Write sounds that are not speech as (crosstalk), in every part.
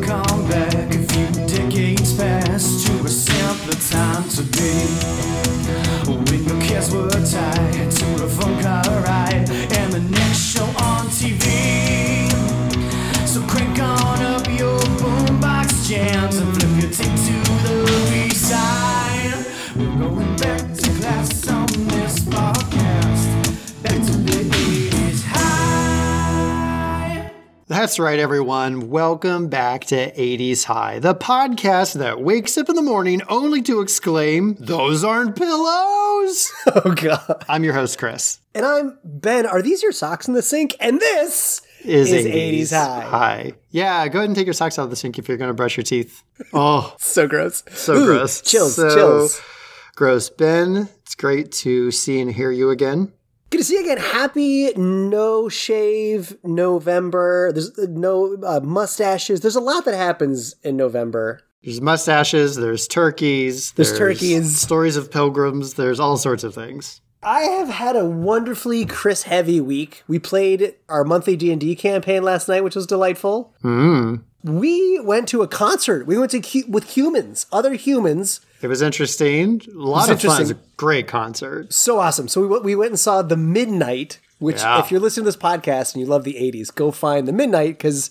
come back a few decades past to a simpler time to be. That's right, everyone. Welcome back to 80s High, the podcast that wakes up in the morning only to exclaim, Those aren't pillows! (laughs) Oh god. I'm your host, Chris. And I'm Ben. Are these your socks in the sink? And this Is, Is 80s High. High. Yeah, go ahead and take your socks out of the sink if you're going to brush your teeth. Oh, (laughs) so gross. so Ooh, gross. Chills, So chills. Gross. Ben, it's great to see and hear you again. Good to see you again. Happy no shave November. There's uh, no uh, mustaches. There's a lot that happens in November. There's mustaches, there's turkeys, There's turkeys. stories of pilgrims, there's all sorts of things. I have had a wonderfully Chris heavy week. We played our monthly D&D campaign last night, which was delightful. Mm. We went to a concert. We went to with humans, other humans. It was interesting. A lot of fun. It was a great concert. So awesome. So we, went- we went and saw The Midnight, which Yeah. if you're listening to this podcast and you love the 80s, go find The Midnight because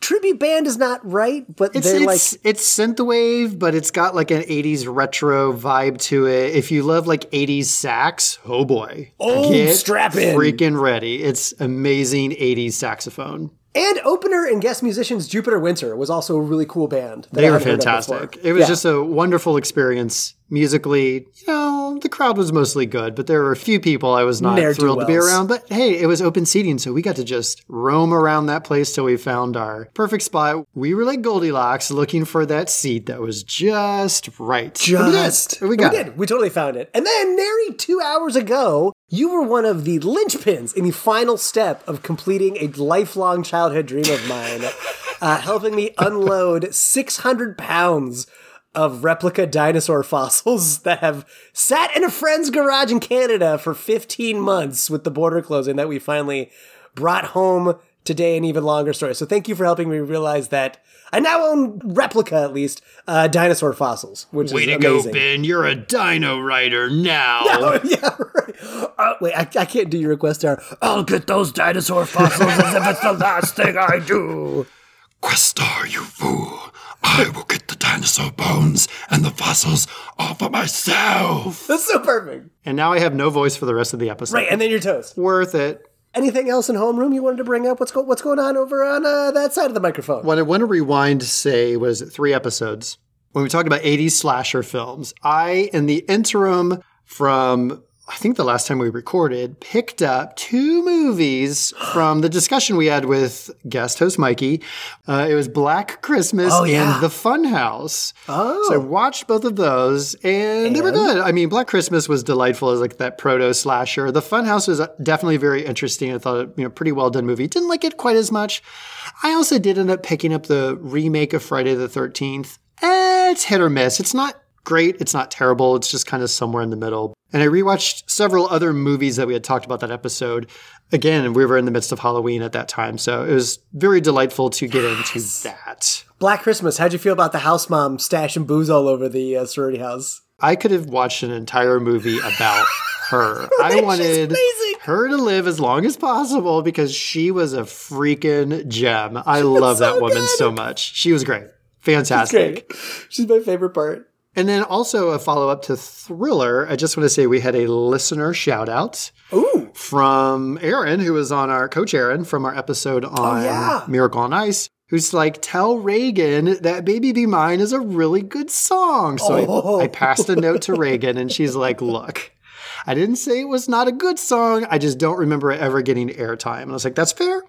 tribute band is not right, but It's they're it's, like it's synthwave, but it's got like an '80s retro vibe to it. If you love like '80s sax, oh boy, Oh, strap in. freaking ready! It's amazing '80s saxophone. And opener and guest musicians Jupiter Winter was also a really cool band. They were hadn't heard of fantastic. It was Yeah. just a wonderful experience musically. You know, the crowd was mostly good, but there were a few people I was not thrilled to be around. But hey, it was open seating, so we got to just roam around that place till we found our perfect spot. We were like Goldilocks looking for that seat that was just right. And we did. just We got we did. We totally found it. And then, nary two hours ago, you were one of the linchpins in the final step of completing a lifelong childhood dream of mine, uh, helping me unload 600 pounds of replica dinosaur fossils (laughs) that have sat in a friend's garage in Canada for 15 months with the border closing that we finally brought home today an even longer story. So thank you for helping me realize that I now own replica at least uh, dinosaur fossils, which Way is to amazing. go, Ben. You're a dino rider now. (laughs) Oh, yeah, right. Uh, wait, I, I can't do your request there. I'll get those dinosaur fossils as if it's the last thing I do. Questar, you fool! I will get the dinosaur bones and the fossils all for myself! That's so perfect. And now I have no voice for the rest of the episode. Right, and then you're toast. Worth it. Anything else in homeroom you wanted to bring up? What's go- what's going on over on uh, that side of the microphone? What I want to rewind say was it three episodes when we talked about 80s slasher films. I, in the interim from I think the last time we recorded, picked up two movies from the discussion we had with guest host Mikey. Uh, it was Black Christmas Oh, yeah. and The Funhouse. Oh. So I watched both of those and, they were good. I mean, Black Christmas was delightful as like that proto slasher. The Funhouse was definitely very interesting. I thought it, you know, pretty well done movie. Didn't like it quite as much. I also did end up picking up the remake of Friday the 13th. Eh, it's hit or miss. It's not great. It's not terrible. It's just kind of somewhere in the middle. And I rewatched several other movies that we had talked about that episode. Again, we were in the midst of Halloween at that time. So it was very delightful to get into that. Black Christmas. How'd you feel about the house mom stashing booze all over the uh, sorority house? I could have watched an entire movie about (laughs) her. I wanted her to live as long as possible because she was a freaking gem. I love so that woman good. so much. She was great. Fantastic. Great. She's my favorite part. And then also a follow up to Thriller. I just want to say we had a listener shout out Ooh. from Aaron, who was on our coach Aaron from our episode oh, on yeah. Miracle on Ice, who's like, tell Reagan that Baby Be Mine is a really good song. So Oh. I, I oh. passed a note to (laughs) Reagan and she's like, look, I didn't say it was not a good song. I just don't remember it ever getting airtime. And I was like, that's fair.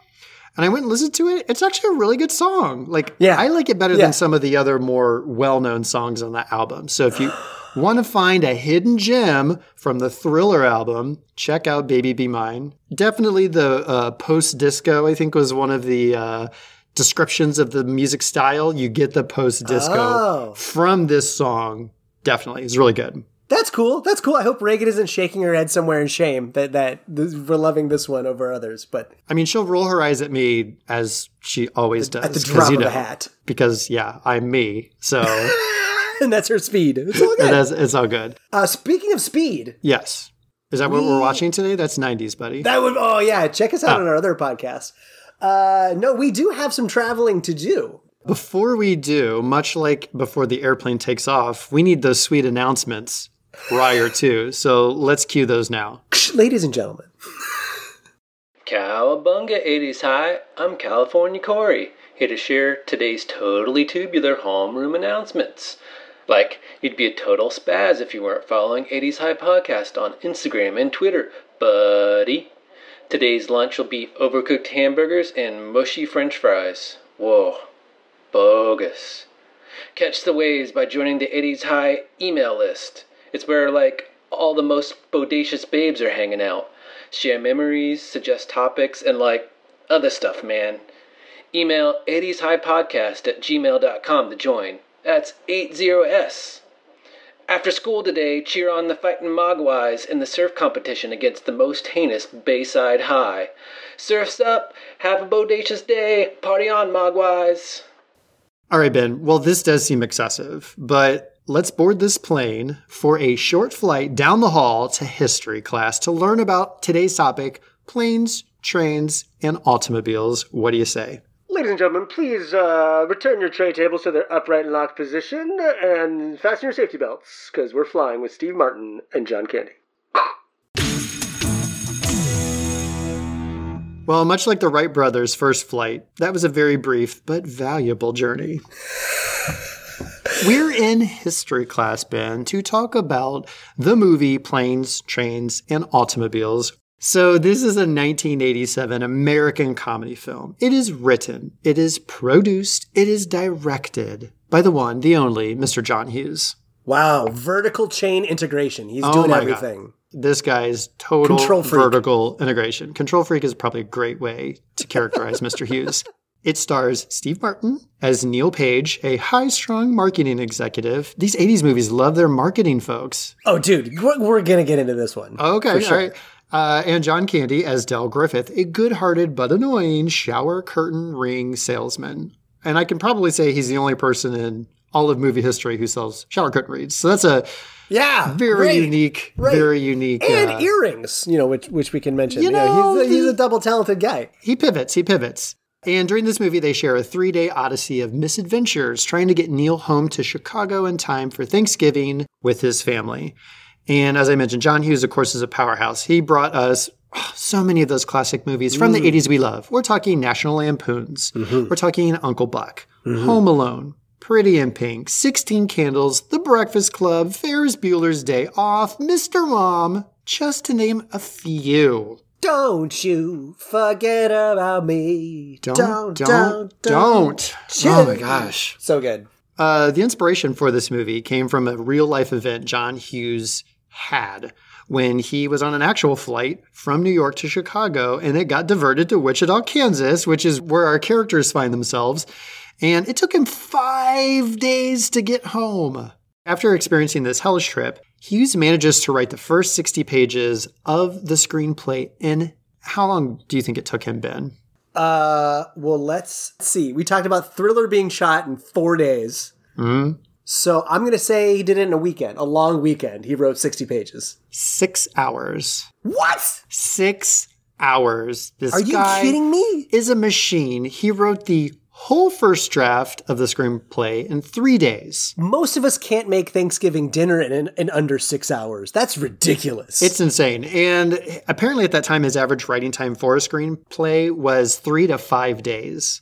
And I went and listened to it. It's actually a really good song. Like, Yeah. I like it better Yeah. than some of the other more well known songs on that album. So if you (gasps) want to find a hidden gem from the Thriller album, check out Baby Be Mine. Definitely the uh, post disco, I think, was one of the uh, descriptions of the music style. You get the post disco Oh. from this song. Definitely. It's really good. That's cool. That's cool. I hope Reagan isn't shaking her head somewhere in shame that that this, we're loving this one over others. But I mean, she'll roll her eyes at me as she always does. at the drop you of know, a hat, Because, yeah, I'm me. So (laughs) and that's her speed. It's all (laughs) good. it's all good. Uh, speaking of speed, Yes. Is that what we're watching today? That's 90s, buddy. that would. Oh yeah, check us out on our other podcast. Uh, no, we do have some traveling to do. Before we do, much like before the airplane takes off, we need those sweet announcements prior to. So let's cue those now. Ladies and gentlemen, Cowabunga 80s High, I'm California Corey, here to share today's totally tubular homeroom announcements. Like, you'd be a total spaz if you weren't following 80s High Podcast on Instagram and Twitter, buddy. Today's lunch will be overcooked hamburgers and mushy french fries. Whoa, bogus. Catch the waves by joining the 80s High email list. It's where, like, all the most bodacious babes are hanging out. Share memories, suggest topics, and, like, other stuff, man. Email 80shighpodcast at gmail.com to join. That's 80S. After school today, cheer on the fighting Mogwais in the surf competition against the most heinous Bayside High. Surf's up, have a bodacious day, party on, Mogwais. All right, Ben. Well, this does seem excessive, but let's board this plane for a short flight down the hall to history class to learn about today's topic planes, trains, and automobiles. What do you say? ladies and gentlemen, please uh, return your tray tables to their upright and locked position and fasten your safety belts because we're flying with Steve Martin and John Candy. Well, much like the Wright brothers' first flight, that was a very brief but valuable journey. We're in history class, Ben, to talk about the movie Planes, Trains, and Automobiles. So, this is a 1987 American comedy film. It is written, it is produced, it is directed by the one, the only, Mr. John Hughes. Wow, vertical chain integration. He's Oh doing my God. everything. This guy's total vertical integration. Control freak is probably a great way to characterize Mr. Hughes. It stars Steve Martin as Neil Page, a high strung marketing executive. These 80s movies love their marketing folks. Oh, dude, we're, we're gonna get into this one. Okay, sure. all right. Uh, and John Candy as Del Griffith, a good hearted but annoying shower curtain ring salesman. And I can probably say he's the only person in all of movie history who sells shower curtain rings. So that's a Yeah, very right. unique, right. very unique. And uh, earrings, you know, which which we can mention. You You know, he's, he's a double talented guy. he pivots, he pivots. And during this movie, they share a three day odyssey of misadventures trying to get Neil home to Chicago in time for Thanksgiving with his family. And as I mentioned, John Hughes, of course, is a powerhouse. He brought us oh, so many of those classic movies from the mm. 80s we love. We're talking National Lampoons, mm-hmm. we're talking Uncle Buck, mm-hmm. Home Alone, Pretty in Pink, 16 Candles, The Breakfast Club, Ferris Bueller's Day Off, Mr. Mom, just to name a few. Don't you forget about me. Don't, don't, don't, don't. Oh my gosh. So good. Uh, the inspiration for this movie came from a real life event John Hughes had when he was on an actual flight from New York to Chicago and it got diverted to Wichita, Kansas, which is where our characters find themselves. And it took him five days to get home. After experiencing this hellish trip, Hughes manages to write the first 60 pages of the screenplay in how long do you think it took him, Ben? Uh, well, let's see. We talked about Thriller being shot in four days. Hmm? So I'm gonna say he did it in a weekend, a long weekend. He wrote 60 pages. Six hours. What? Six hours. This Are you guy kidding me? is a machine. He wrote the whole first draft of the screenplay in three days. Most of us can't make Thanksgiving dinner in, in under six hours. That's ridiculous. It's insane. And apparently, at that time, his average writing time for a screenplay was three to five days.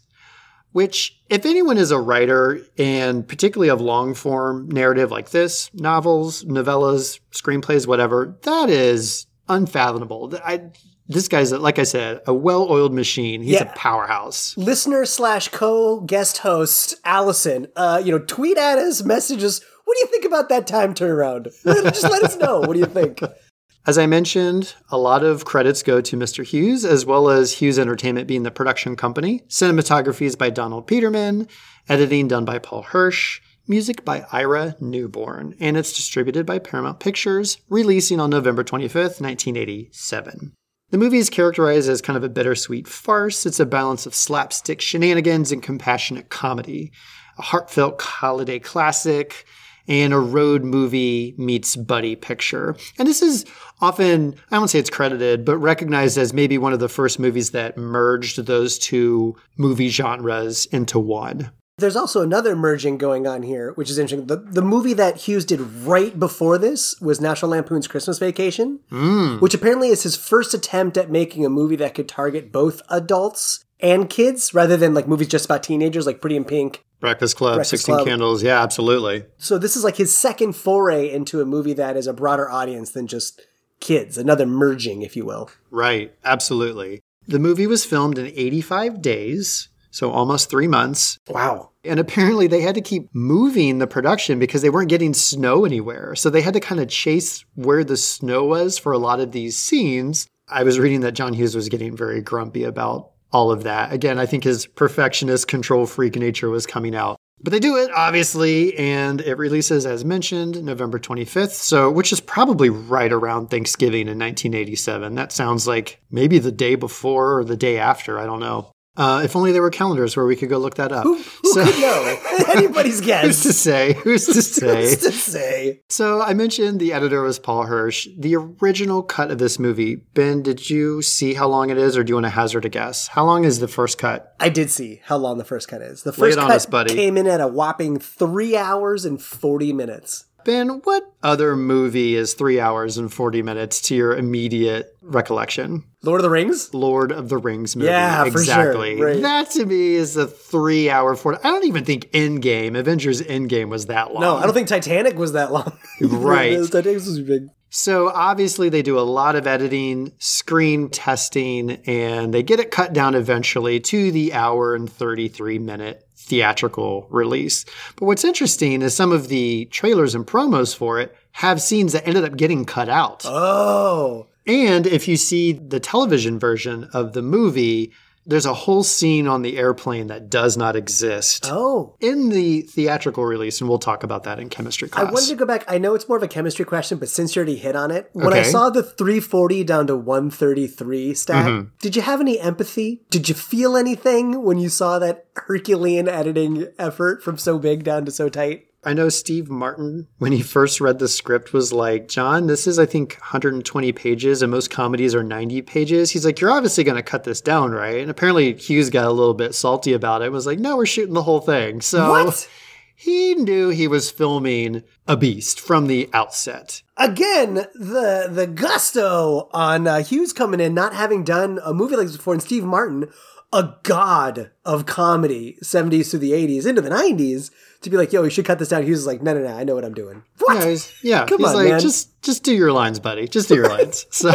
Which, if anyone is a writer, and particularly of long form narrative like this, novels, novellas, screenplays, whatever, that is unfathomable. I, this guy's, like I said, a well oiled machine. He's Yeah. a powerhouse. listener slash co guest host Allison. Uh, you know, tweet at us, message us. What do you think about that time turnaround? Just let us know. What do you think? (laughs) As I mentioned, a lot of credits go to Mr. Hughes, as well as Hughes Entertainment being the production company. Cinematography is by Donald Peterman, editing done by Paul Hirsch, music by Ira Newborn, and it's distributed by Paramount Pictures, releasing on November 25th, 1987. The movie is characterized as kind of a bittersweet farce. It's a balance of slapstick shenanigans and compassionate comedy, a heartfelt holiday classic, and a road movie meets buddy picture. And this is often, I won't say it's credited, but recognized as maybe one of the first movies that merged those two movie genres into one. There's also another merging going on here, which is interesting. The, the movie that Hughes did right before this was National Lampoon's Christmas Vacation, hmm. which apparently is his first attempt at making a movie that could target both adults and kids rather than like movies just about teenagers like Pretty in Pink. Breakfast Club, Breakfast 16 Club. Candles. Yeah, absolutely. So this is like his second foray into a movie that is a broader audience than just kids, another merging, if you will. Right, absolutely. The movie was filmed in 85 days, so almost three months. Wow. And apparently they had to keep moving the production because they weren't getting snow anywhere. So they had to kind of chase where the snow was for a lot of these scenes. I was reading that John Hughes was getting very grumpy about all of that. Again, I think his perfectionist control freak nature was coming out. But they do it, obviously, and it releases, as mentioned, November 25th, so which is probably right around Thanksgiving in 1987. That sounds like maybe the day before or the day after. I don't know. Uh, if only there were calendars where we could go look that up. Who So- could know? (laughs) Anybody's (laughs) Who's guess. to say? Who's to (laughs) say? Who's to say? So I mentioned the editor was Paul Hirsch. The original cut of this movie, Ben, did you see how long it is, or do you want to hazard a guess? How long is the first cut? I did see how long the first cut is. The first cut us, buddy. came in at a whopping three hours and 40 minutes. Ben, what other movie is three hours and 40 minutes to your immediate recollection? Lord of the Rings? Lord of the Rings movie. Yeah, for sure. exactly. Right. That to me is a three hour, 40. I don't even think Endgame, Avengers Endgame was that long. No, I don't think Titanic was that long. (laughs) Right. Titanic was big. So obviously they do a lot of editing, screen testing, and they get it cut down eventually to the hour and 33 minute theatrical release. But what's interesting is some of the trailers and promos for it have scenes that ended up getting cut out. Oh. And if you see the television version of the movie, there's a whole scene on the airplane that does not exist Oh. in the theatrical release, and we'll talk about that in chemistry class. I wanted to go back. I know it's more of a chemistry question, but since you already hit on it, when I saw the 340 down to 133 stat, Mm-hmm. did you have any empathy? Did you feel anything when you saw that Herculean editing effort from so big down to so tight? I know Steve Martin, when he first read the script, was like, John, this is, I think, 120 pages, and most comedies are 90 pages. He's like, You're obviously going to cut this down, right? And apparently Hughes got a little bit salty about it and was like, No, we're shooting the whole thing. So What? he knew he was filming a beast from the outset. Again, the the gusto on uh, Hughes coming in, not having done a movie like this before, and Steve Martin, a god of comedy, 70s through the 80s, into the 90s, to be like, yo, you should cut this down. Hughes is like, no, no, no, I know what I'm doing. What? Yeah, he's, yeah, Come he's on, like, man. just just do your lines, buddy. Just do your lines. (laughs) So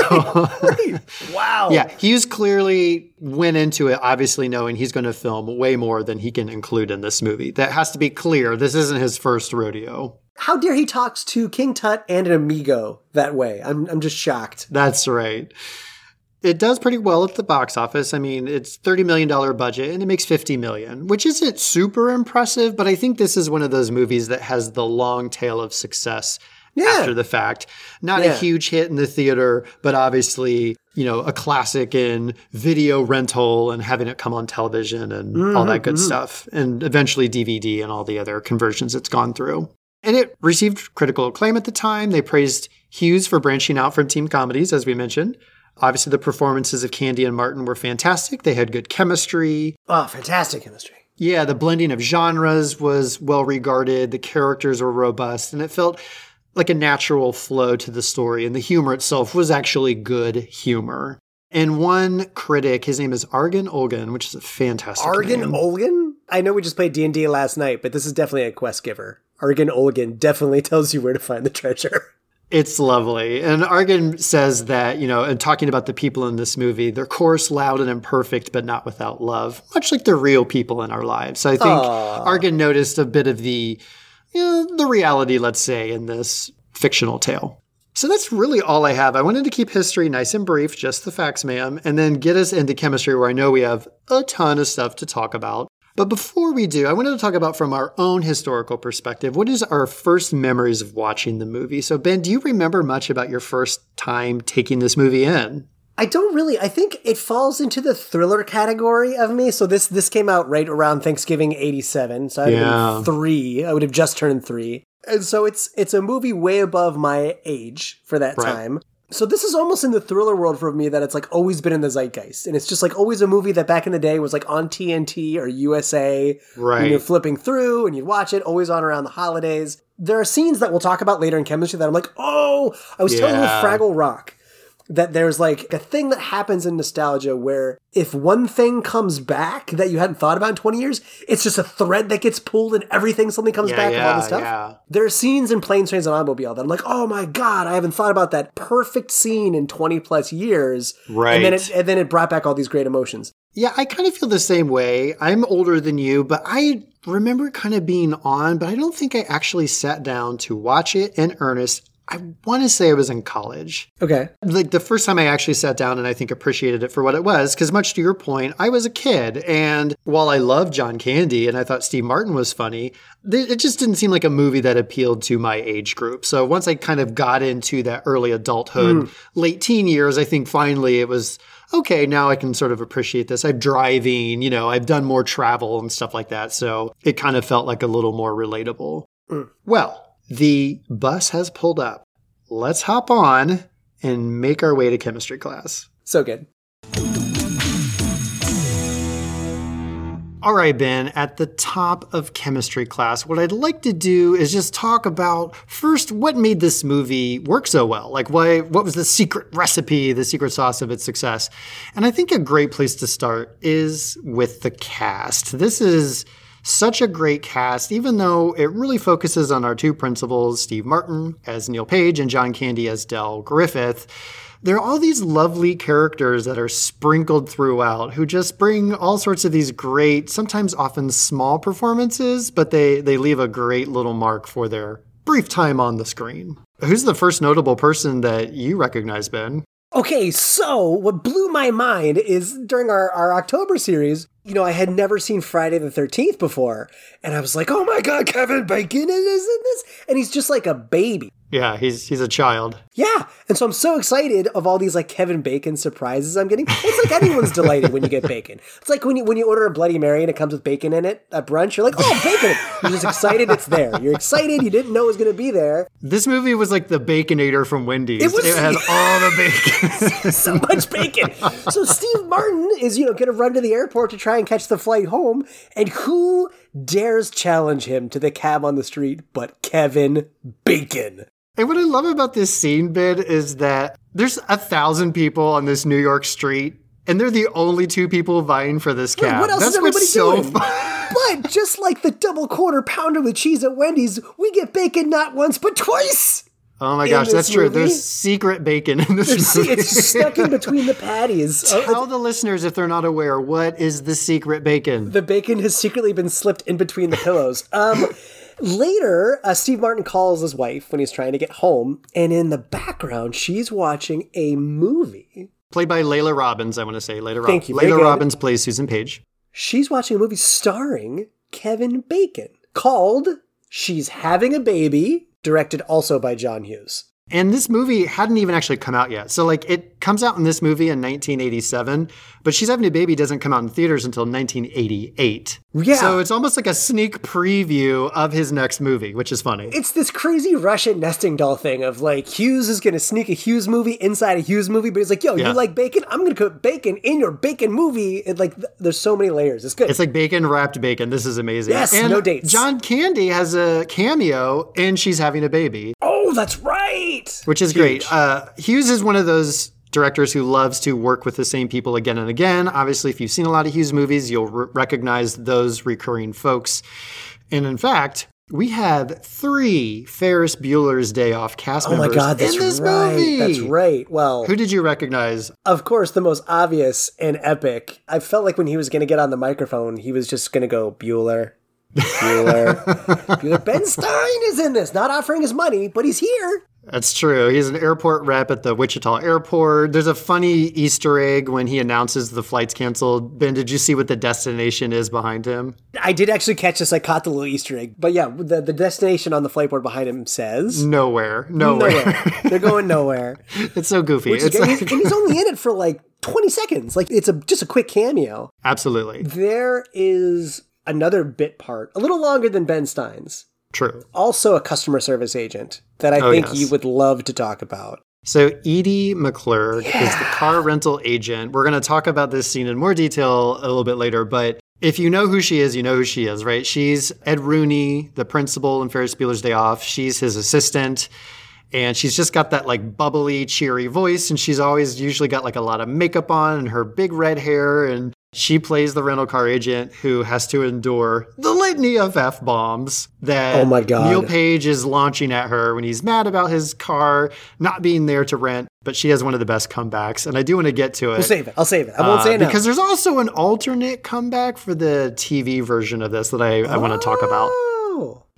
Wow. Yeah, Hughes clearly went into it obviously knowing he's going to film way more than he can include in this movie. That has to be clear. This isn't his first rodeo. How dare he talks to King Tut and an amigo that way? I'm, I'm just shocked. That's right. It does pretty well at the box office. I mean, it's $30 million budget and it makes 50 million, which isn't super impressive, but I think this is one of those movies that has the long tail of success Yeah. after the fact. Not Yeah. a huge hit in the theater, but obviously, you know, a classic in video rental and having it come on television and all that mm-hmm, good mm-hmm. stuff. And eventually DVD and all the other conversions it's gone through. And it received critical acclaim at the time. They praised Hughes for branching out from team comedies, as we mentioned. Obviously, the performances of Candy and Martin were fantastic. They had good chemistry. Oh, fantastic chemistry. Yeah, the blending of genres was well regarded. The characters were robust, and it felt like a natural flow to the story. And the humor itself was actually good humor. And one critic, his name is Argan Olgan, which is a fantastic Argan name. Olgan? I know we just played D&D last night, but this is definitely a quest giver. Argan Olgan definitely tells you where to find the treasure. (laughs) It's lovely. And Argan says that, you know, and talking about the people in this movie, they're coarse, loud, and imperfect, but not without love, much like the real people in our lives. So I think Argan noticed a bit of the, you know, the reality, let's say, in this fictional tale. So that's really all I have. I wanted to keep history nice and brief, just the facts, ma'am, and then get us into chemistry where I know we have a ton of stuff to talk about. But before we do, I wanted to talk about from our own historical perspective, what is our first memories of watching the movie? So, Ben, do you remember much about your first time taking this movie in? I don't really. I think it falls into the thriller category of me. So this this came out right around Thanksgiving '87. So I would Yeah. been three. I would have just turned three, and so it's it's a movie way above my age for that Right. time. So this is almost in the thriller world for me that it's like always been in the zeitgeist, and it's just like always a movie that back in the day was like on TNT or USA. Right. You're flipping through and you'd watch it, always on around the holidays. There are scenes that we'll talk about later in chemistry that I'm like, oh, I was telling you. Fraggle Rock that there's like a thing that happens in nostalgia where if one thing comes back that you hadn't thought about in 20 years, it's just a thread that gets pulled and everything suddenly comes Yeah, back of all yeah, this stuff. yeah. There are scenes in Planes, Trains, and Automobile that I'm like, oh my god, I haven't thought about that perfect scene in 20 plus years. And then Right. it, and then it brought back all these great emotions. Yeah, I kind of feel the same way. I'm older than you, but I remember kind of being on, but I don't think I actually sat down to watch it in earnest. I want to say I was in college. Okay. Like the first time I actually sat down and I think appreciated it for what it was, because much to your point, I was a kid. And while I loved John Candy and I thought Steve Martin was funny, th- it just didn't seem like a movie that appealed to my age group. So once I kind of got into that early adulthood, hmm. late teen years, I think finally it was okay, now I can sort of appreciate this. I'm driving, you know, I've done more travel and stuff like that. So it kind of felt like a little more relatable. Hmm. Well, the bus has pulled up. Let's hop on and make our way to chemistry class. So good. All right, Ben, at the top of chemistry class, what I'd like to do is just talk about first what made this movie work so well. Like why what was the secret recipe, the secret sauce of its success? And I think a great place to start is with the cast. This is such a great cast, even though it really focuses on our two principals, Steve Martin as Neil Page and John Candy as Del Griffith. There are all these lovely characters that are sprinkled throughout who just bring all sorts of these great, sometimes often small performances, but they, they leave a great little mark for their brief time on the screen. Who's the first notable person that you recognize, Ben? Okay, so what blew my mind is during our, our October series, you know, I had never seen Friday the 13th before. And I was like, oh my God, Kevin Bacon is in this. And he's just like a baby. Yeah, he's he's a child. Yeah. And so I'm so excited of all these like Kevin Bacon surprises I'm getting. It's like anyone's (laughs) delighted when you get bacon. It's like when you when you order a Bloody Mary and it comes with bacon in it at brunch, you're like, oh, bacon. You're just excited it's there. You're excited you didn't know it was going to be there. This movie was like the Baconator from Wendy's. It was- had (laughs) all the bacon. (laughs) so much bacon. So Steve Martin is, you know, going to run to the airport to try and catch the flight home, and who dares challenge him to the cab on the street but Kevin Bacon? And what I love about this scene, Ben, is that there's a thousand people on this New York street, and they're the only two people vying for this cab. what else That's is everybody so doing? But just like the double quarter pounder with cheese at Wendy's, we get bacon not once but twice. Oh my gosh, that's true. movie? There's secret bacon in this There's- movie. it's stuck in between the patties. (laughs) Tell the listeners if they're not aware, what is the secret bacon? the bacon has secretly been slipped in between the pillows. Um, (laughs) later, uh, Steve Martin calls his wife when he's trying to get home, and in the background, she's watching a movie. Played by Laila Robins, I want to say. Laila, Thank you, Laila. Robins plays Susan Page. She's watching a movie starring Kevin Bacon called She's Having a Baby, directed also by John Hughes. And this movie hadn't even actually come out yet. So, like, it comes out in this movie in 1987, but She's Having a Baby doesn't come out in theaters until 1988. Yeah. So, it's almost like a sneak preview of his next movie, which is funny. It's this crazy Russian nesting doll thing of like Hughes is going to sneak a Hughes movie inside a Hughes movie, but he's like, yo, Yeah. you like bacon? I'm going to put bacon in your bacon movie. It, like, th- there's so many layers. It's good. It's like bacon wrapped bacon. This is amazing. Yes, and no dates. John Candy has a cameo and She's Having a Baby, oh, that's right. which is great. Uh, Hughes is one of those directors who loves to work with the same people again and again. Obviously, if you've seen a lot of Hughes movies, you'll r- recognize those recurring folks. And in fact, we had three Ferris Bueller's Day Off cast Oh my members God, that's in this right. movie. That's right. Well, Who did you recognize? of course, the most obvious and epic. I felt like when he was going to get on the microphone, he was just going to go Bueller. Bueller. (laughs) Bueller. Ben Stein is in this, not offering his money, but he's here. That's true. He's an airport rep at the Wichita airport. There's a funny Easter egg when he announces the flight's canceled. Ben, did you see what the destination is behind him? I did actually catch this. I caught the little Easter egg. But yeah, the, the destination on the flight board behind him says Nowhere. Nowhere. nowhere. They're going nowhere. (laughs) it's so goofy. Which It's like- and he's only in it for like 20 seconds. Like it's a just a quick cameo. absolutely There is another bit part, a little longer than Ben Stein's. true. Also a customer service agent that I Oh, think yes. you would love to talk about. So Edie McClurg is the car rental agent. We're going to talk about this scene in more detail a little bit later, but if you know who she is, you know who she is, right? She's Ed Rooney, the principal in Ferris Bueller's Day Off. She's his assistant. And she's just got that like bubbly, cheery voice. And she's always usually got like a lot of makeup on and her big red hair. And she plays the rental car agent who has to endure the litany of F bombs that Oh my God. Neil Page is launching at her when he's mad about his car not being there to rent. But she has one of the best comebacks. And I do want to get to it. We'll save it. I'll save it. I won't Uh, say it now. because there's also an alternate comeback for the TV version of this that I, I want to talk about.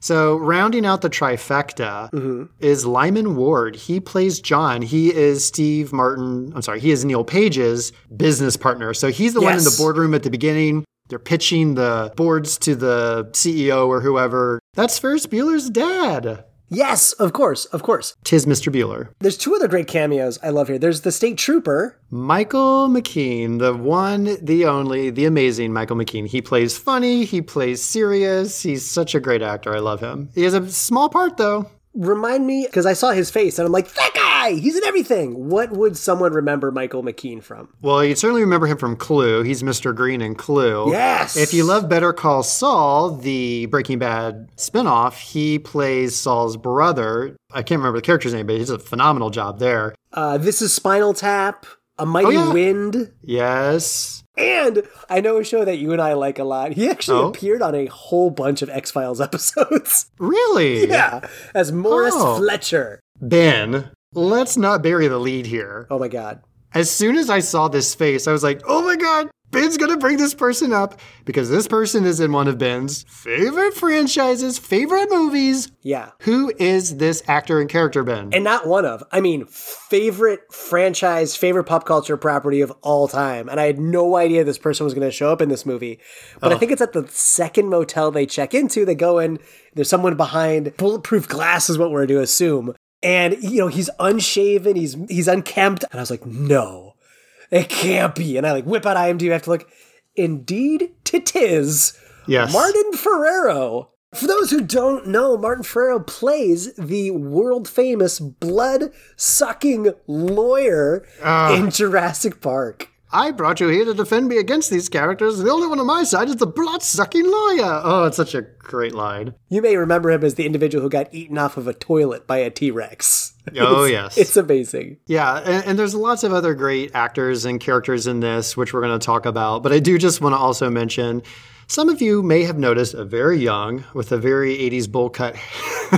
So, rounding out the trifecta Mm-hmm. is Lyman Ward. He plays John. He is Steve Martin. I'm sorry, he is Neil Page's business partner. So, he's the one in the boardroom at the beginning. They're pitching the boards to the CEO or whoever. That's Ferris Bueller's dad. Yes, of course, of course. Tis Mr. Bueller. There's two other great cameos I love here. There's the state trooper. Michael McKean, the one, the only, the amazing Michael McKean. He plays funny, he plays serious. He's such a great actor. I love him. He has a small part though. Remind me, because I saw his face and I'm like, that guy, he's in everything. What would someone remember Michael McKean from? Well, you certainly remember him from Clue. He's Mr. Green in Clue. Yes. If you love Better Call Saul, the Breaking Bad spinoff, he plays Saul's brother. I can't remember the character's name, but he does a phenomenal job there. Uh, this is Spinal Tap, A Mighty Oh, yeah. Wind, Yes. And I know a show that you and I like a lot. He actually Oh? appeared on a whole bunch of X Files (laughs) episodes. Really? yeah, as Morris Oh. Fletcher. Ben, let's not bury the lead here. Oh my God. As soon as I saw this face, I was like, oh my God, Ben's gonna bring this person up because this person is in one of Ben's favorite franchises, favorite movies. Yeah. Who is this actor and character, Ben? And not one of, I mean, favorite franchise, favorite pop culture property of all time. And I had no idea this person was going to show up in this movie. But I think it's at the second motel they check into. They go in, there's someone behind. Bulletproof glass is what we're to assume. And, you know, he's unshaven, he's he's unkempt. And I was like, no, it can't be. And I like whip out IMDb, I have to look. Indeed, tis. yes. Martin Ferrero. For those who don't know, Martin Ferrero plays the world famous blood sucking lawyer ah. in Jurassic Park. I brought you here to defend me against these characters. The only one on my side is the blood sucking lawyer. Oh, it's such a great line. You may remember him as the individual who got eaten off of a toilet by a T Rex. (laughs) Oh, yes. It's amazing. Yeah, and, and there's lots of other great actors and characters in this, which we're going to talk about. But I do just want to also mention some of you may have noticed a very young, with a very 80s bowl cut (laughs)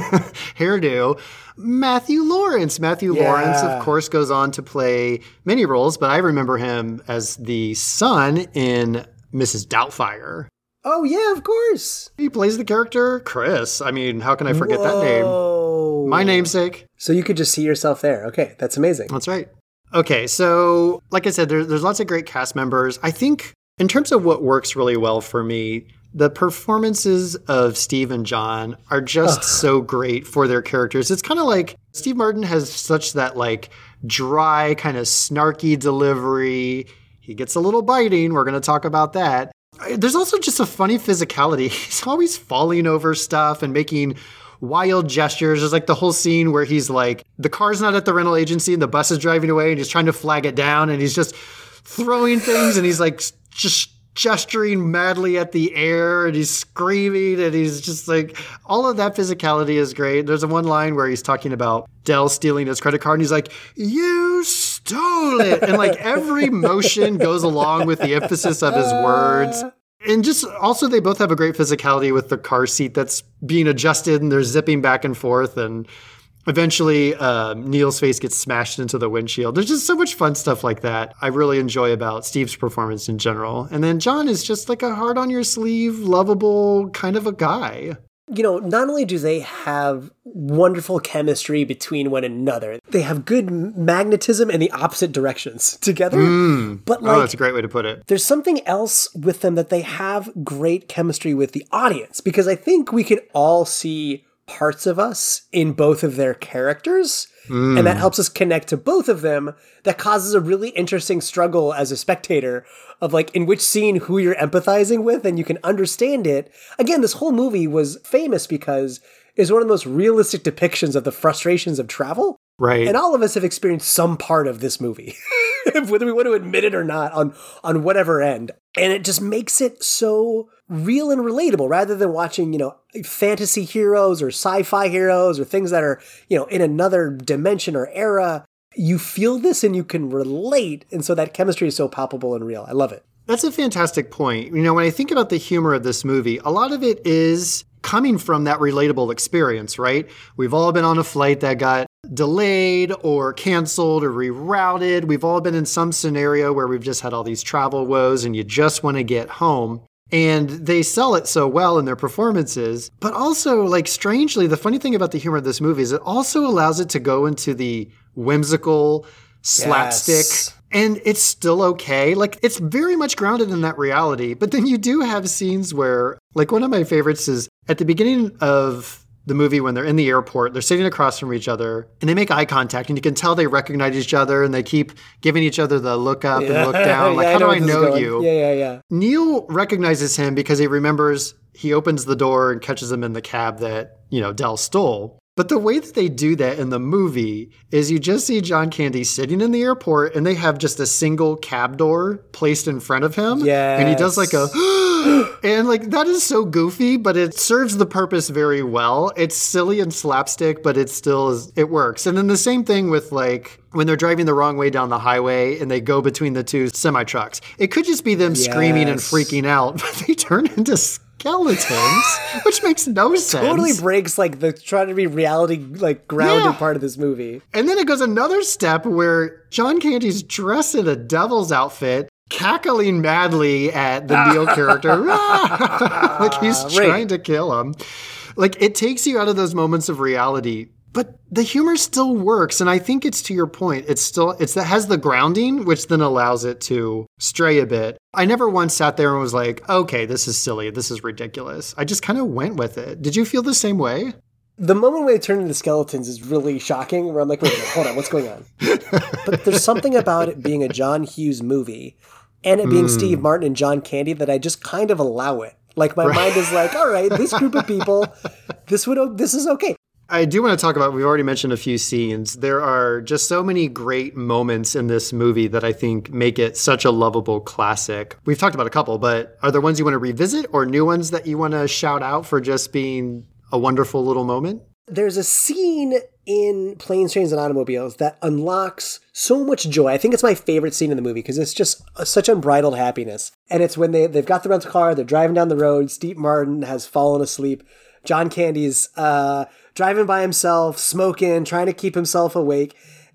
hairdo, Matthew Lawrence. Matthew Lawrence, of course, goes on to play many roles, but I remember him as the son in Mrs. Doubtfire. Oh, yeah, of course. He plays the character Chris. I mean, how can I forget that name? My namesake. So you could just see yourself there. Okay, that's amazing. That's right. Okay, so like I said, there, there's lots of great cast members. I think in terms of what works really well for me, the performances of Steve and John are just so great for their characters. It's kind of like Steve Martin has such that like dry, kind of snarky delivery. He gets a little biting. We're going to talk about that. There's also just a funny physicality. (laughs) He's always falling over stuff and making wild gestures. There's like the whole scene where he's like, the car's not at the rental agency and the bus is driving away and he's trying to flag it down and he's just throwing things and he's like just gesturing madly at the air and he's screaming and he's just like all of that physicality is great. There's a one line where he's talking about Del stealing his credit card and he's like, You stole it. And like every motion goes along with the emphasis of his words. And just also, they both have a great physicality with the car seat that's being adjusted and they're zipping back and forth. And eventually, um, Neil's face gets smashed into the windshield. There's just so much fun stuff like that. I really enjoy about Steve's performance in general. And then John is just like a heart on your sleeve, lovable kind of a guy. You know, not only do they have wonderful chemistry between one another, they have good magnetism in the opposite directions (laughs) together. Mm. But oh, like, oh, that's a great way to put it. there's something else with them that they have great chemistry with the audience because I think we can all see parts of us in both of their characters. And that mm. helps us connect to both of them. That causes a really interesting struggle as a spectator of like in which scene who you're empathizing with and you can understand it. Again, this whole movie was famous because it's one of the most realistic depictions of the frustrations of travel. Right. And all of us have experienced some part of this movie, (laughs) whether we want to admit it or not, on on whatever end. And it just makes it so real and relatable, rather than watching, you know, fantasy heroes or sci-fi heroes or things that are, you know, in another dimension or era. You feel this and you can relate, and so that chemistry is so palpable and real. I love it. That's a fantastic point. You know, when I think about the humor of this movie, a lot of it is coming from that relatable experience, right? We've all been on a flight that got delayed or canceled or rerouted. We've all been in some scenario where we've just had all these travel woes and you just want to get home. And they sell it so well in their performances. But also, like, strangely, the funny thing about the humor of this movie is it also allows it to go into the whimsical, slapstick, Yes. and it's still okay. Like it's very much grounded in that reality. But then you do have scenes where, like one of my favorites is at the beginning of the movie when they're in the airport, they're sitting across from each other and they make eye contact and you can tell they recognize each other and they keep giving each other the look up and look (laughs) down. Like, Yeah, how do I this is know you? Yeah, yeah, yeah. Neil recognizes him because he remembers he opens the door and catches him in the cab that, you know, Del stole. But the way that they do that in the movie is you just see John Candy sitting in the airport and they have just a single cab door placed in front of him. And he does like a, (gasps) and like that is so goofy, but it serves the purpose very well. It's silly and slapstick, but it still is, it works. And then the same thing with like, when they're driving the wrong way down the highway and they go between the two semi trucks. It could just be them screaming and freaking out, (laughs) but they turn into skeletons, (laughs) which makes no sense. Totally breaks like the trying to be reality like grounded Yeah. part of this movie. And then it goes another step where John Candy's dressed in a devil's outfit, cackling madly at the Neil (laughs) character. (laughs) like he's Right. trying to kill him. Like it takes you out of those moments of reality. But the humor still works, and I think it's to your point. It's still it's that has the grounding, which then allows it to stray a bit. I never once sat there and was like, "Okay, this is silly. This is ridiculous." I just kind of went with it. Did you feel the same way? The moment when they turn into skeletons is really shocking. Where I'm like, wait, wait hold on, what's going on? but there's something about it being a John Hughes movie and it being Hmm. Steve Martin and John Candy that I just kind of allow it. Like my mind is like, all right, this group of people, this would this is okay. I do want to talk about, we've already mentioned a few scenes. There are just so many great moments in this movie that I think make it such a lovable classic. We've talked about a couple, but are there ones you want to revisit or new ones that you want to shout out for just being a wonderful little moment? There's a scene in Planes, Trains, and Automobiles that unlocks so much joy. I think it's my favorite scene in the movie because it's just such unbridled happiness. And it's when they, they've got the rental car, they're driving down the road, Steve Martin has fallen asleep, John Candy's uh, driving by himself, smoking, trying to keep himself awake,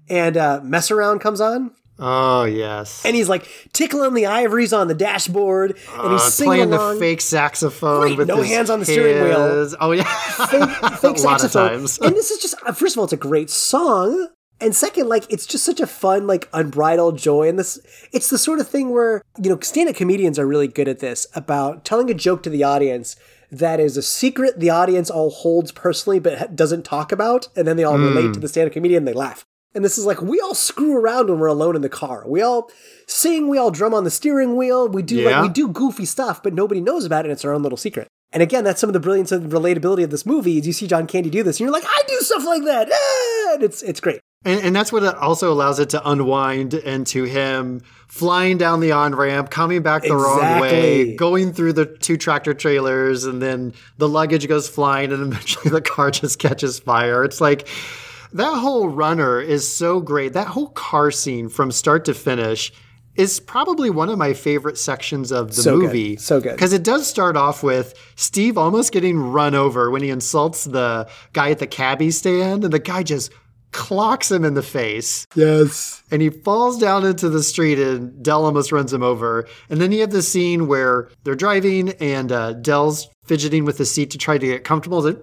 and uh, Mess Around comes on. Oh, yes. And he's like tickling the ivories on the dashboard, and he's Uh, singing playing along. the fake saxophone Right, with no hands on the steering wheel. Oh, yeah. fake, fake (laughs) a lot of saxophone. times. and this is just uh, first of all, it's a great song. And second, like it's just such a fun, like unbridled joy. And this it's the sort of thing where, you know, stand-up comedians are really good at this about telling a joke to the audience that is a secret the audience all holds personally but doesn't talk about, and then they all relate Hmm. to the stand-up comedian and they laugh. And this is like we all screw around when we're alone in the car. We all sing, we all drum on the steering wheel, we do Yeah. like we do goofy stuff, but nobody knows about it, and it's our own little secret. And again, that's some of the brilliance and relatability of this movie. Is you see John Candy do this, and you're like, I do stuff like that, Ah! and it's it's great. And, and that's what it also allows it to unwind into him flying down the on ramp, coming back the wrong way, going through the two tractor trailers, and then the luggage goes flying, and eventually (laughs) the car just catches fire. It's like that whole runner is so great. That whole car scene from start to finish is probably one of my favorite sections of the So good. movie. So good. Because it does start off with Steve almost getting run over when he insults the guy at the cabbie stand, and the guy just clocks him in the face Yes. and he falls down into the street and Del almost runs him over. And then you have the scene where they're driving and uh, Del's fidgeting with the seat to try to get comfortable. Then,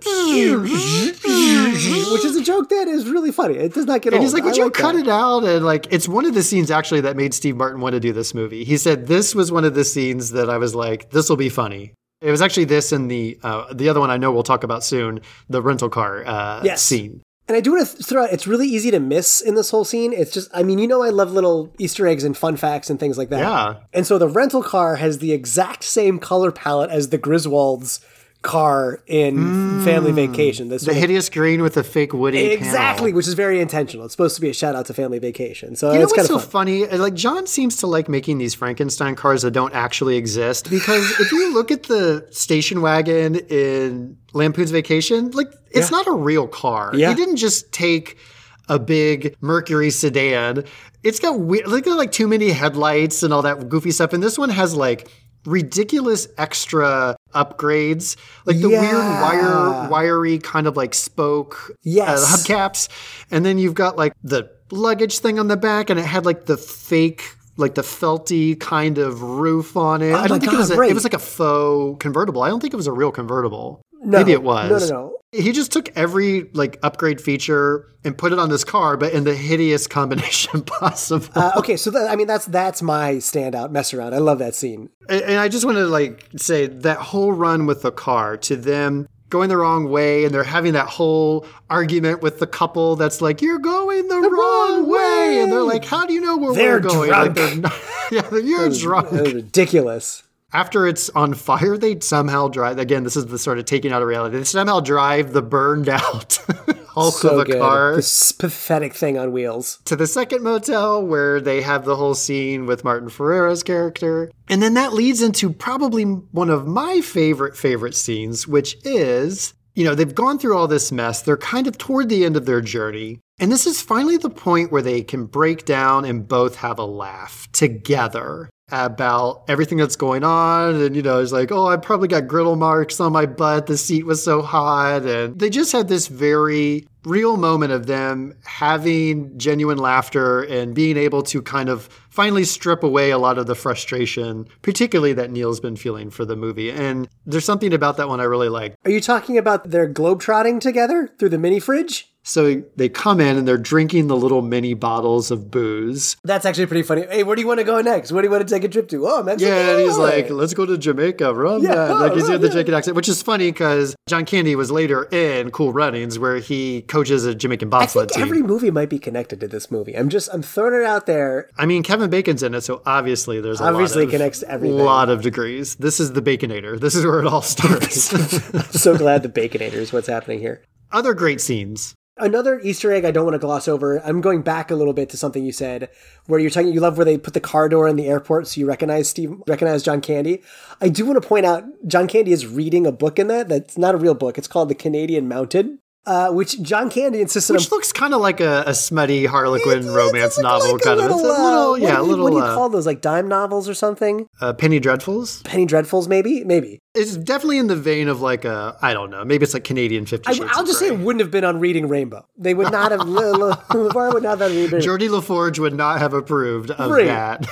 Which is a joke that is really funny. It does not get and old. he's like, I "Would you cut that. it out?" And like, it's one of the scenes actually that made Steve Martin want to do this movie. He said this was one of the scenes that I was like, "This will be funny." It was actually this and the uh, the other one I know we'll talk about soon, the rental car uh, Yes. scene. And I do want to throw out, it's really easy to miss in this whole scene. It's just, I mean, you know, I love little Easter eggs and fun facts and things like that. Yeah. And so the rental car has the exact same color palette as the Griswolds car in Family Vacation. This Mm. The sort of- hideous green with the fake Woody. exactly, panel. which is very intentional. It's supposed to be a shout out to Family Vacation. So You know it's what's kind so of fun. funny? Like John seems to like making these Frankenstein cars that don't actually exist because (laughs) if you look at the station wagon in Lampoon's Vacation, like it's not a real car. Yeah. He didn't just take a big Mercury sedan. It's got we- like like too many headlights and all that goofy stuff. And this one has like ridiculous extra upgrades, like the weird Yeah. wire wiry kind of like spoke Yes. uh, hubcaps, and then you've got like the luggage thing on the back, and it had like the fake. Like the felty kind of roof on it. I don't think it was. A, right. it was like a faux convertible. I don't think it was a real convertible. No, Maybe it was. No, no, no. He just took every like upgrade feature and put it on this car, but in the hideous combination (laughs) possible. Uh, okay, so that, I mean, that's that's my standout mess around. I love that scene. And and I just want to like say that whole run with the car to them going the wrong way and they're having that whole argument with the couple that's like you're going the, wrong, way. and they're like how do you know where They're we're going drunk. like they're not, (laughs) yeah you're drunk That was ridiculous. After it's on fire they somehow drive again this is the sort of taking out of reality they somehow drive the burned out (laughs) hulk So of a good. car This pathetic thing on wheels. to the second motel where they have the whole scene with Martin Ferrero's character. And then that leads into probably one of my favorite, favorite scenes, which is, you know, they've gone through all this mess. They're kind of toward the end of their journey. And this is finally the point where they can break down and both have a laugh together about everything that's going on. And, you know, it's like, oh, I probably got griddle marks on my butt. The seat was so hot. And they just had this very real moment of them having genuine laughter and being able to kind of finally strip away a lot of the frustration, particularly that Neil's been feeling for the movie. And there's something about that one I really like. Are you talking about their globetrotting together through the mini fridge? So they come in and they're drinking the little mini bottles of booze. That's actually pretty funny. Hey, where do you want to go next? Where do you want to take a trip to? Oh, Mexico. Yeah, and he's like, let's go to Jamaica, rum Yeah, that. oh, Like he's doing the yeah. Jamaican accent, which is funny because John Candy was later in Cool Runnings where he coaches a Jamaican bobsled team. every movie might be connected to this movie. I'm just, I'm throwing it out there. I mean, Kevin Bacon's in it, so obviously there's a Obviously lot of, connects to everything. lot of degrees. This is the Baconator. This is where it all (laughs) starts. so glad the Baconator is what's happening here. Other great scenes. Another Easter egg I don't want to gloss over. I'm going back a little bit to something you said, where you're talking. You love where they put the car door in the airport, so you recognize Steve, recognize John Candy. I do want to point out John Candy is reading a book in that. That's not a real book. It's called The Canadian Mounted. uh, which John Candy insisted on Which looks kind of like a, a smutty Harlequin romance like- novel, like kind of. It's a uh, little, what yeah, do a little What do you uh, call those? Like dime novels or something? uh, Penny Dreadfuls. Penny Dreadfuls, maybe, maybe. It's definitely in the vein of like a, I don't know, maybe it's like Canadian Fifty I, Shades. I'll of just say it wouldn't have been on Reading Rainbow. They would not have. (laughs) LeVar would not have read. Geordie LaForge would not have approved of Right. that.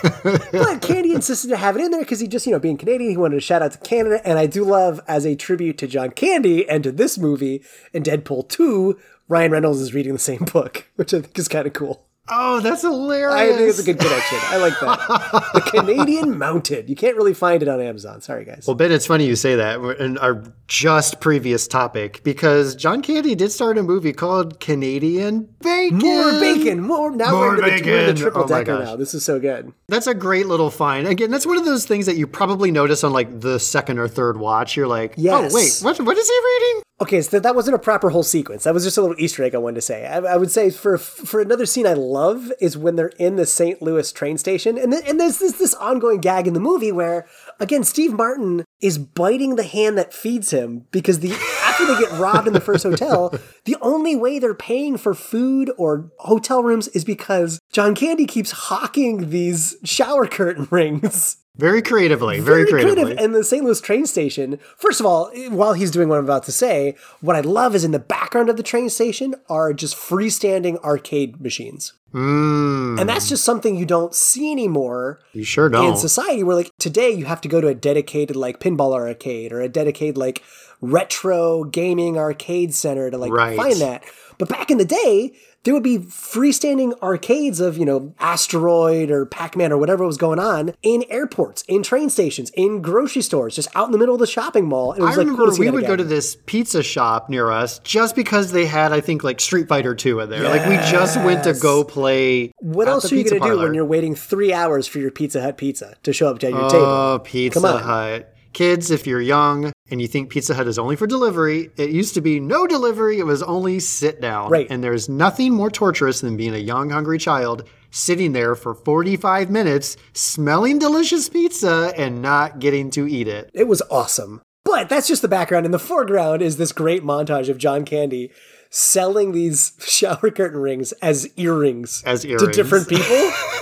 (laughs) But Candy insisted to have it in there because he just, you know, being Canadian, he wanted to shout out to Canada. And I do love, as a tribute to John Candy and to this movie and Deadpool 2, Ryan Reynolds is reading the same book, (laughs) which I think is kind of cool. Oh, that's hilarious. I think it's a good connection. I like that. the (laughs) Canadian Mounted. You can't really find it on Amazon. Sorry, guys. Well, Ben, it's funny you say that in our just previous topic because John Candy did start a movie called Canadian Bacon. more bacon, more. Now More we're, into the, we're in the triple Oh decker now. This is so good. That's a great little find. Again, that's one of those things that you probably notice on like the second or third watch. You're like, oh, Yes. oh wait, what? What is he reading? Okay, so that wasn't a proper whole sequence. That was just a little Easter egg I wanted to say. I, I would say for for another scene I love is when they're in the St. Louis train station, and th- and there's this this ongoing gag in the movie where again Steve Martin is biting the hand that feeds him because the after they get robbed in the first hotel, the only way they're paying for food or hotel rooms is because John Candy keeps hawking these shower curtain rings. Very creatively, very, creatively. And the St. Louis train station, first of all, while he's doing what I'm about to say, what I love is in the background of the train station are just freestanding arcade machines. Mm, And that's just something you don't see anymore you sure don't. in society where like today you have to go to a dedicated like pinball arcade or a dedicated like retro gaming arcade center to like Right. find that. But back in the day, there would be freestanding arcades of, you know, Asteroid or Pac-Man or whatever was going on in airports, in train stations, in grocery stores, just out in the middle of the shopping mall. And it I was like remember cool we would go to this pizza shop near us just because they had, I think, like Street Fighter 2 in there. Like we just went to go play. What at else are you going to do when you're waiting three hours for your Pizza Hut pizza to show up to your oh, table? Oh, Pizza Come on. Hut. Kids, if you're young and you think Pizza Hut is only for delivery, it used to be no delivery. It was only sit down. Right. And there's nothing more torturous than being a young, hungry child sitting there for 45 minutes, smelling delicious pizza and not getting to eat it. It was awesome. But that's just the background. In the foreground is this great montage of John Candy selling these (laughs) shower curtain rings as earrings, As earrings. to different people. (laughs)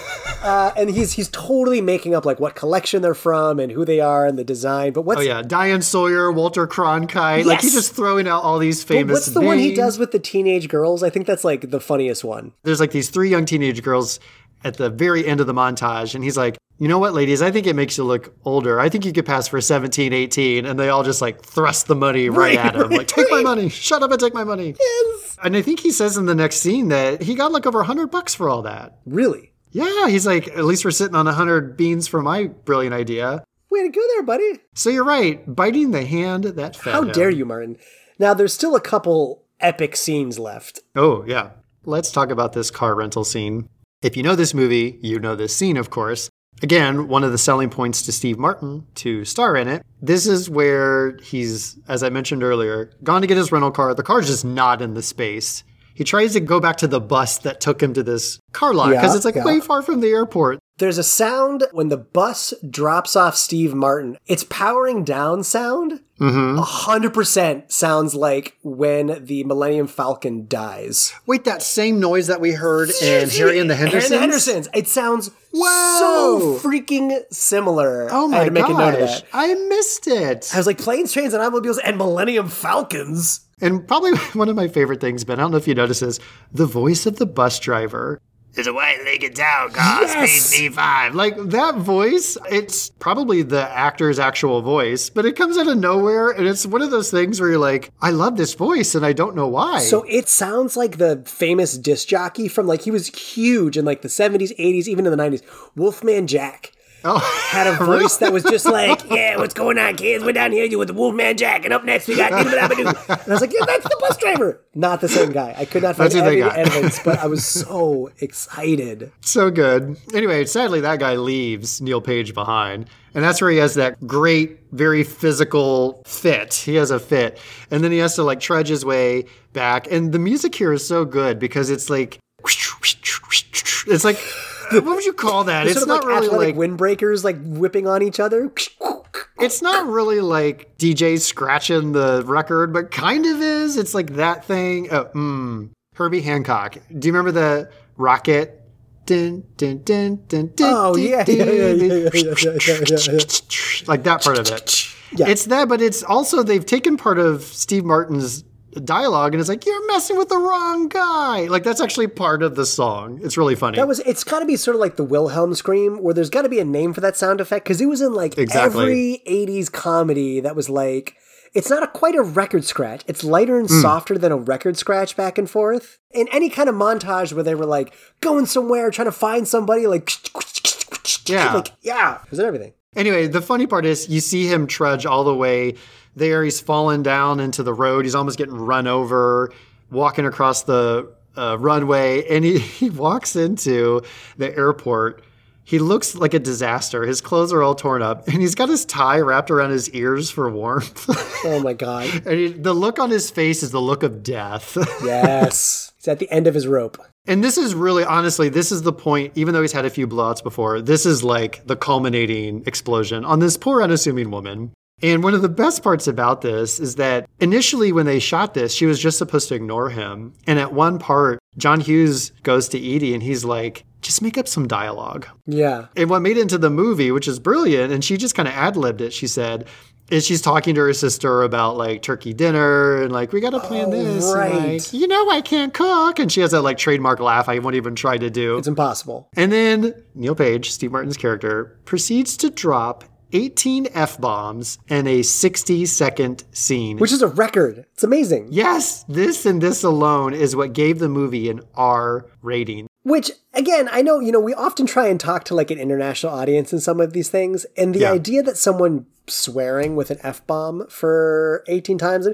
uh, and he's he's totally making up like what collection they're from and who they are and the design. But what's Oh yeah, Diane Sawyer, Walter Cronkite. Like he's just throwing out all these but famous. what's the one he does with the teenage girls? I think that's like the funniest one. There's like these three young teenage girls at the very end of the montage, and he's like, "You know what, ladies? I think it makes you look older. I think you could pass for 17, 18." And they all just like thrust the money right, Right, at him, right, like, "Take my money! Shut up and take my money!" Yes. And I think he says in the next scene that he got like over hundred bucks for all that. Really? Yeah, he's like, "At least we're sitting on hundred beans for my brilliant idea." Way to go there, buddy. So you're right, biting the hand that fed How him. dare you, Martin? Now there's still a couple epic scenes left. Oh, yeah. Let's talk about this car rental scene. If you know this movie, you know this scene, of course. Again, one of the selling points to Steve Martin to star in it. This is where he's, as I mentioned earlier, gone to get his rental car. The car's just not in the space. He tries to go back to the bus that took him to this car lot because Yeah, it's like yeah. way far from the airport. There's a sound when the bus drops off Steve Martin. It's powering down sound. Mm-hmm. A hundred percent sounds like when the Millennium Falcon dies. Wait, that same noise that we heard in Harry and the Hendersons? Harry and the Hendersons. It sounds Whoa. so freaking similar. Oh my I had to make a note of gosh. that. I missed it. I was like planes, trains, and automobiles, and Millennium Falcons. And probably (laughs) one of my favorite things, Ben, I don't know if you notice this, the voice of the bus driver. Is a white-legged town car, Yes! speed B5. Like that voice, it's probably the actor's actual voice, but it comes out of nowhere. And it's one of those things where you're like, I love this voice and I don't know why. So it sounds like the famous disc jockey from like he was huge in like the 70s, 80s, even in the 90s. Wolfman Jack oh, had a (laughs) voice that was just like, "Yeah, what's going on, kids? We're down here you with the Wolfman Jack, and up next we got." Doo-ba-da-ba-doo." And I was like, "Yeah, that's the bus driver." Not the same guy. I could not find That's who they any evidence, but I was so excited. so good. Anyway, sadly, that guy leaves Neil Page behind. And that's where he has that great, very physical fit. He has a fit. And then he has to like trudge his way back. And the music here is so good because it's like, it's like, what would you call that? It's, not like really like windbreakers like whipping on each other. It's not really like DJ scratching the record, but kind of is. It's like that thing. Oh, mm, Herbie Hancock. Do you remember the Rockit? Dun, dun, dun, dun, dun, oh yeah, yeah, yeah, yeah, yeah, like that part of it. Yeah. It's that, but it's also they've taken part of Steve Martin's dialogue and it's like you're messing with the wrong guy. Like that's actually part of the song. It's really funny. That was. It's got to be sort of like the Wilhelm scream, where there's got to be a name for that sound effect because it was in like Exactly. every '80s comedy that was like. It's not a, quite a record scratch. It's lighter and hmm. softer than a record scratch back and forth. In any kind of montage where they were like going somewhere, trying to find somebody, like Yeah. like yeah, it was everything. Anyway, the funny part is you see him trudge all the way there. He's fallen down into the road. He's almost getting run over, walking across the uh, runway, and he, (laughs) he walks into the airport. He looks like a disaster. His clothes are all torn up, and he's got his tie wrapped around his ears for warmth. (laughs) Oh my god, and he, the look on his face is the look of death. (laughs) yes, he's at the end of his rope. And this is really, honestly, this is the point, even though he's had a few blowouts before, this is like the culminating explosion on this poor, unassuming woman. And one of the best parts about this is that initially, when they shot this, she was just supposed to ignore him. And at one part, John Hughes goes to Edie and he's like, just make up some dialogue. Yeah. And what made it into the movie, which is brilliant, and she just kind of ad libbed it, she said, is she's talking to her sister about like turkey dinner and like, we got to plan oh, this. and, right. like, you know, I can't cook. And she has that like trademark laugh I won't even try to do. It's impossible. And then Neil Page, Steve Martin's character, proceeds to drop 18 F bombs and a 60 second scene. Which is a record. It's amazing. yes, this and this alone is what gave the movie an R rating. Which, again, I know, you know, we often try and talk to like an international audience in some of these things. And the Yeah. idea that someone swearing with an F bomb for 18 times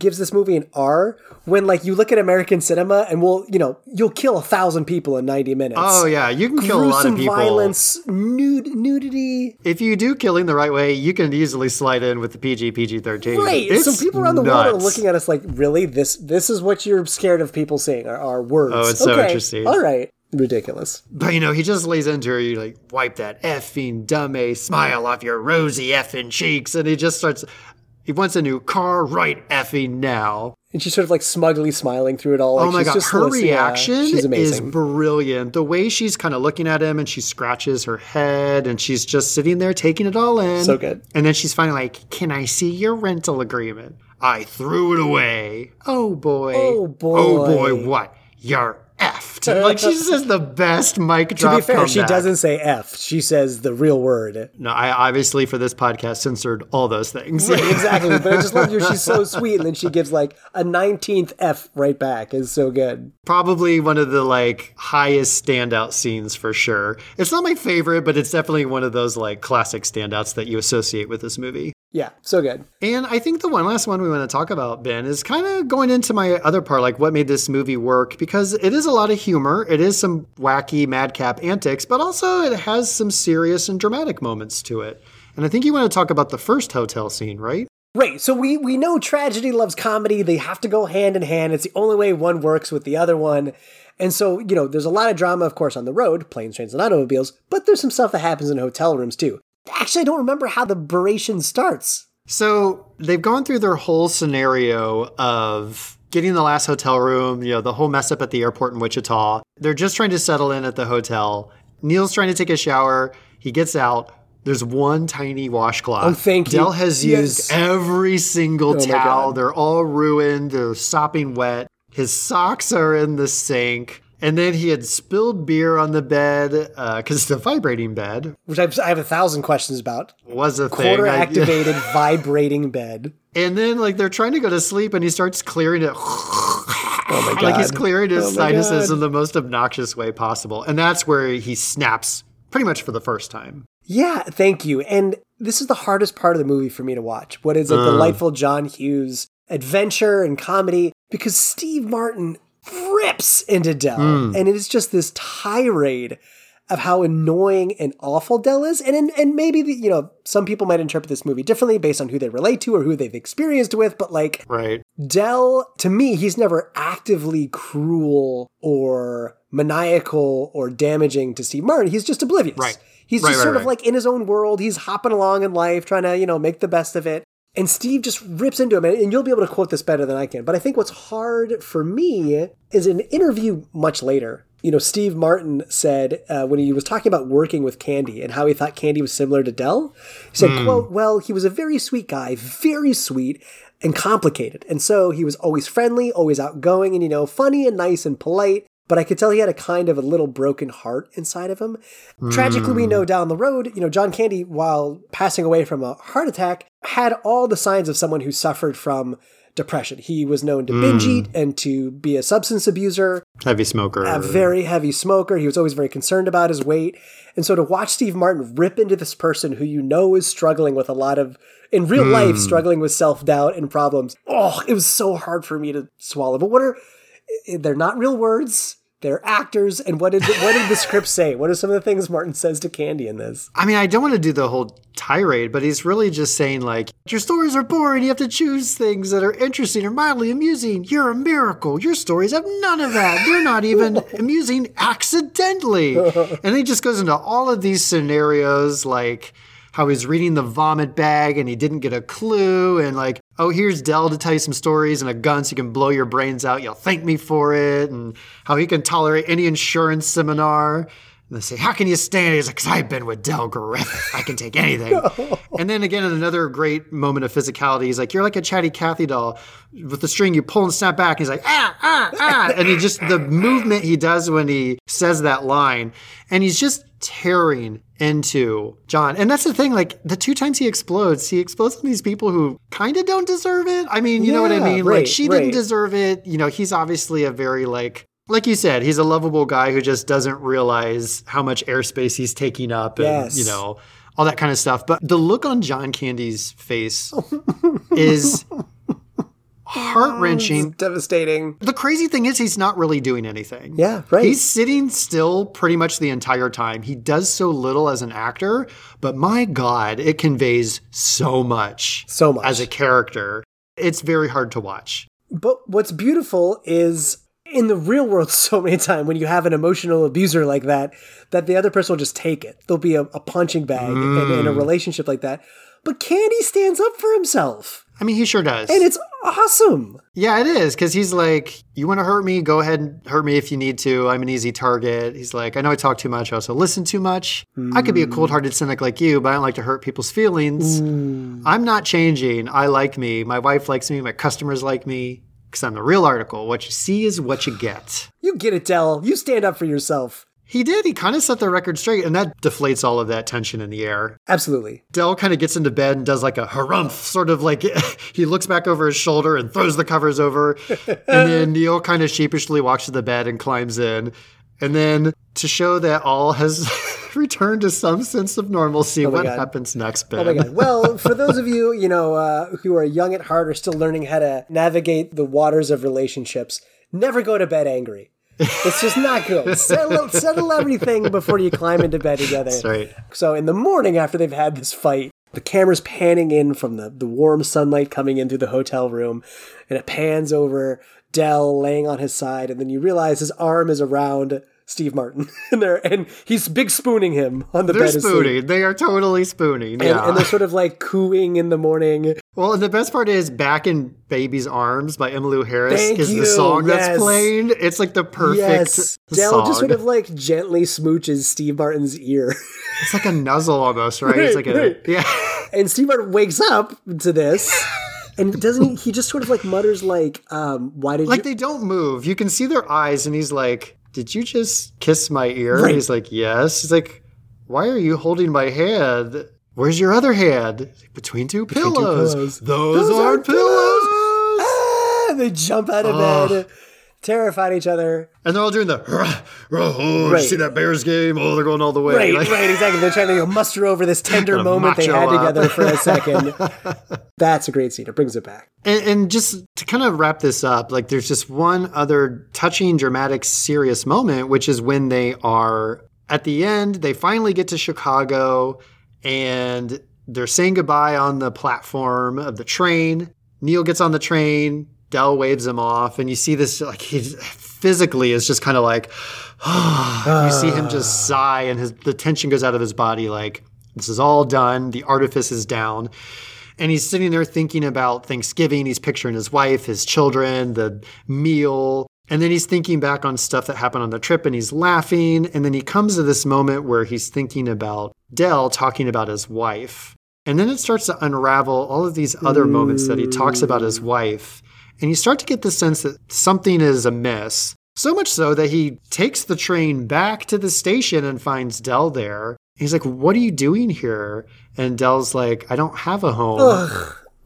gives this movie an R when like you look at American cinema and we'll, you know, you'll kill a thousand people in 90 minutes. Oh, yeah, you can kill a lot of people. violence, nude, nudity. If you do killing the right way, you can easily slide in with the PG PG 13. Right. It's so people around the world are looking at us like, really? This this is what you're scared of people seeing are, are words. Oh, it's so interesting. All right. Ridiculous. But you know, he just lays into her, you like, wipe that effing dumb dummy smile off your rosy effing cheeks. And he just starts, he wants a new car right effing now. And she's sort of like smugly smiling through it all. Like oh my god, just her. Yeah, reaction she's is brilliant. The way she's kind of looking at him and she scratches her head and she's just sitting there taking it all in. So good. And then she's finally like, Can I see your rental agreement? I threw it away. Oh boy. Oh, oh boy. Oh boy, what? You're effed. like she says the best mic to drop. be fair, she doesn't say F. She says the real word. No, I obviously for this podcast censored all those things. exactly. But I just love you. She's so (laughs) sweet. And then she gives like a 19th F right back. Is so good. Probably one of the like highest standout scenes for sure. It's not my favorite, but it's definitely one of those like classic standouts that you associate with this movie. Yeah, so good. And I think the one last one we want to talk about, Ben, is kind of going into my other part, like what made this movie work, because it is a lot of humor. It is some wacky madcap antics, but also it has some serious and dramatic moments to it. And I think you want to talk about the first hotel scene, right? Right. So we we know tragedy loves comedy. They have to go hand in hand. It's the only way one works with the other one. And so, you know, there's a lot of drama, of course, on the road, planes, trains, and automobiles, but there's some stuff that happens in hotel rooms too. Actually, I don't remember how the beration starts. So they've gone through their whole scenario of getting the last hotel room, you know, the whole mess up at the airport in Wichita. They're just trying to settle in at the hotel. Neil's trying to take a shower. He gets out. There's one tiny washcloth. Oh, thank you. Del has Yes. used every single Oh towel. They're all ruined. They're sopping wet. His socks are in the sink. And then he had spilled beer on the bed uh, because it's a vibrating bed. Which I've, I have a thousand questions about. Was a. Quarter I- (laughs) activated, vibrating bed. And then like they're trying to go to sleep and he starts clearing it. Oh my god. like he's clearing his Oh sinuses God. in the most obnoxious way possible. And that's where he snaps pretty much for the first time. Yeah, thank you. And this is the hardest part of the movie for me to watch. What is a delightful uh. John Hughes adventure and comedy because Steve Martin rips into Del. Hmm. And it is just this tirade of how annoying and awful Del is. And and, and maybe the, you know, some people might interpret this movie differently based on who they relate to or who they've experienced with, but like Right. Del, to me, he's never actively cruel or maniacal or damaging to Steve Martin. He's just oblivious. Right. He's Right, just right, sort of like in his own world. He's hopping along in life, trying to, you know, make the best of it. And Steve just rips into him. And you'll be able to quote this better than I can. But I think what's hard for me is an interview much later. You know, Steve Martin said uh, when he was talking about working with Candy and how he thought Candy was similar to Del, he said, quote, well, he was a very sweet guy, very sweet and complicated. And so he was always friendly, always outgoing and, you know, funny and nice and polite. But I could tell he had a kind of a little broken heart inside of him. Tragically, we hmm. know down the road, you know, John Candy, while passing away from a heart attack, had all the signs of someone who suffered from depression. He was known to binge hmm. eat and to be a substance abuser Heavy smoker. a very heavy smoker. He was always very concerned about his weight. And so to watch Steve Martin rip into this person who you know is struggling with a lot of, in real hmm. life, struggling with self doubt and problems, oh, it was so hard for me to swallow. But what are, they're not real words. They're actors. And what did, the, what did the script say? What are some of the things Martin says to Candy in this? I mean, I don't want to do the whole tirade, but he's really just saying, like, your stories are boring. You have to choose things that are interesting or mildly amusing. You're a miracle. Your stories have none of that. They're not even (laughs) amusing accidentally. And he just goes into all of these scenarios, like how he's reading the vomit bag and he didn't get a clue, and like, oh, here's Del to tell you some stories and a gun so you can blow your brains out. You'll thank me for it, and how he can tolerate any insurance seminar. And they say, How can you stand it? He's like, Because I've been with Del Griffith. I can take anything. (laughs) and then again, in another great moment of physicality, he's like, You're like a chatty Cathy doll. With the string, you pull and snap back. And he's like, Ah, ah, ah. and he just, the movement he does when he says that line, and he's just tearing into John. And that's the thing, like the two times he explodes, he explodes on these people who kind of don't deserve it. I mean, you know what I mean? right, like she right. didn't deserve it. You know, he's obviously a very like like you said, he's a lovable guy who just doesn't realize how much airspace he's taking up and Yes. you know, all that kind of stuff. But the look on John Candy's face is (laughs) heart wrenching. Devastating. The crazy thing is, he's not really doing anything. Yeah, right. He's sitting still pretty much the entire time. He does so little as an actor, but my God, it conveys so much. So much. As a character. It's very hard to watch. But what's beautiful is in the real world, (laughs) so many times when you have an emotional abuser like that, that the other person will just take it. There'll be a, a punching bag in, in Mm. a relationship like that. But Candy stands up for himself. I mean, he sure does. And it's awesome. Yeah, it is because he's like, "You want to hurt me? Go ahead and hurt me if you need to. I'm an easy target." He's like, "I know I talk too much. I also listen too much. I could be a cold-hearted cynic like you, but I don't like to hurt people's feelings. I'm not changing. I like me. My wife likes me. My customers like me because I'm the real article. What you see is what you get." You get it, Del. You stand up for yourself. He did. He kind of set the record straight, and that deflates all of that tension in the air. Absolutely. Del kind of gets into bed and does like a harumph, sort of like (laughs) he looks back over his shoulder and throws the covers over. (laughs) and then Neil kind of sheepishly walks to the bed and climbs in. And then to show that all has (laughs) returned to some sense of normalcy, my what God. happens next, Ben? Oh my god. Well, (laughs) for those of you, you know, uh, who are young at heart or still learning how to navigate the waters of relationships, never go to bed angry. It's just not good. (laughs) Settle, settle everything before you climb into bed together. That's right. So in the morning after they've had this fight, the camera's panning in from the, the warm sunlight coming in through the hotel room, and it pans over Del laying on his side, and then you realize his arm is around Steve Martin, (laughs) and there, and he's big spooning him on the They're bed. sleep. spooning. They are totally spooning. And, yeah. and they're sort of (laughs) like cooing in the morning. well, and the best part is "Back in Baby's Arms" by Emmylou Harris Thank is you. the song Yes. that's playing. It's like the perfect yes, Del song. just sort of like gently smooches Steve Martin's ear, (laughs) It's like a nuzzle almost, right? it's like a right. yeah. and Steve Martin wakes up to this, and doesn't he? He just sort of like mutters like, um, "Why did like you?" they don't move. You can see their eyes, and he's like, "Did you just kiss my ear?" Right. He's like, "Yes." He's like, "Why are you holding my hand? Where's your other hand? Like, Between two pillows. pillows. Those, Those aren't aren't pillows." Ah, they jump out of bed, terrified each other. And they're all doing the, "Rah, rah, oh, Right. see that Bears game? Oh, they're going all the way. Right, Like- right, exactly. They're trying to you know, muster over this tender moment they had up. together for a second. (laughs) That's a great scene. It brings it back. And, and just to kind of wrap this up, like there's just one other touching, dramatic, serious moment, which is when they are at the end, they finally get to Chicago and they're saying goodbye on the platform of the train. Neil gets on the train, Del waves him off, and you see this like he physically is just kind of like (sighs) you see him just ah. sigh and his the tension goes out of his body like this is all done, the artifice is down. And he's sitting there thinking about Thanksgiving. He's picturing his wife, his children, the meal. And then he's thinking back on stuff that happened on the trip and he's laughing. And then he comes to this moment where he's thinking about Del talking about his wife. And then it starts to unravel all of these other moments that he talks about his wife. And you start to get the sense that something is amiss. So much so that he takes the train back to the station and finds Del there. He's like, What are you doing here? And Del's like, I don't have a home.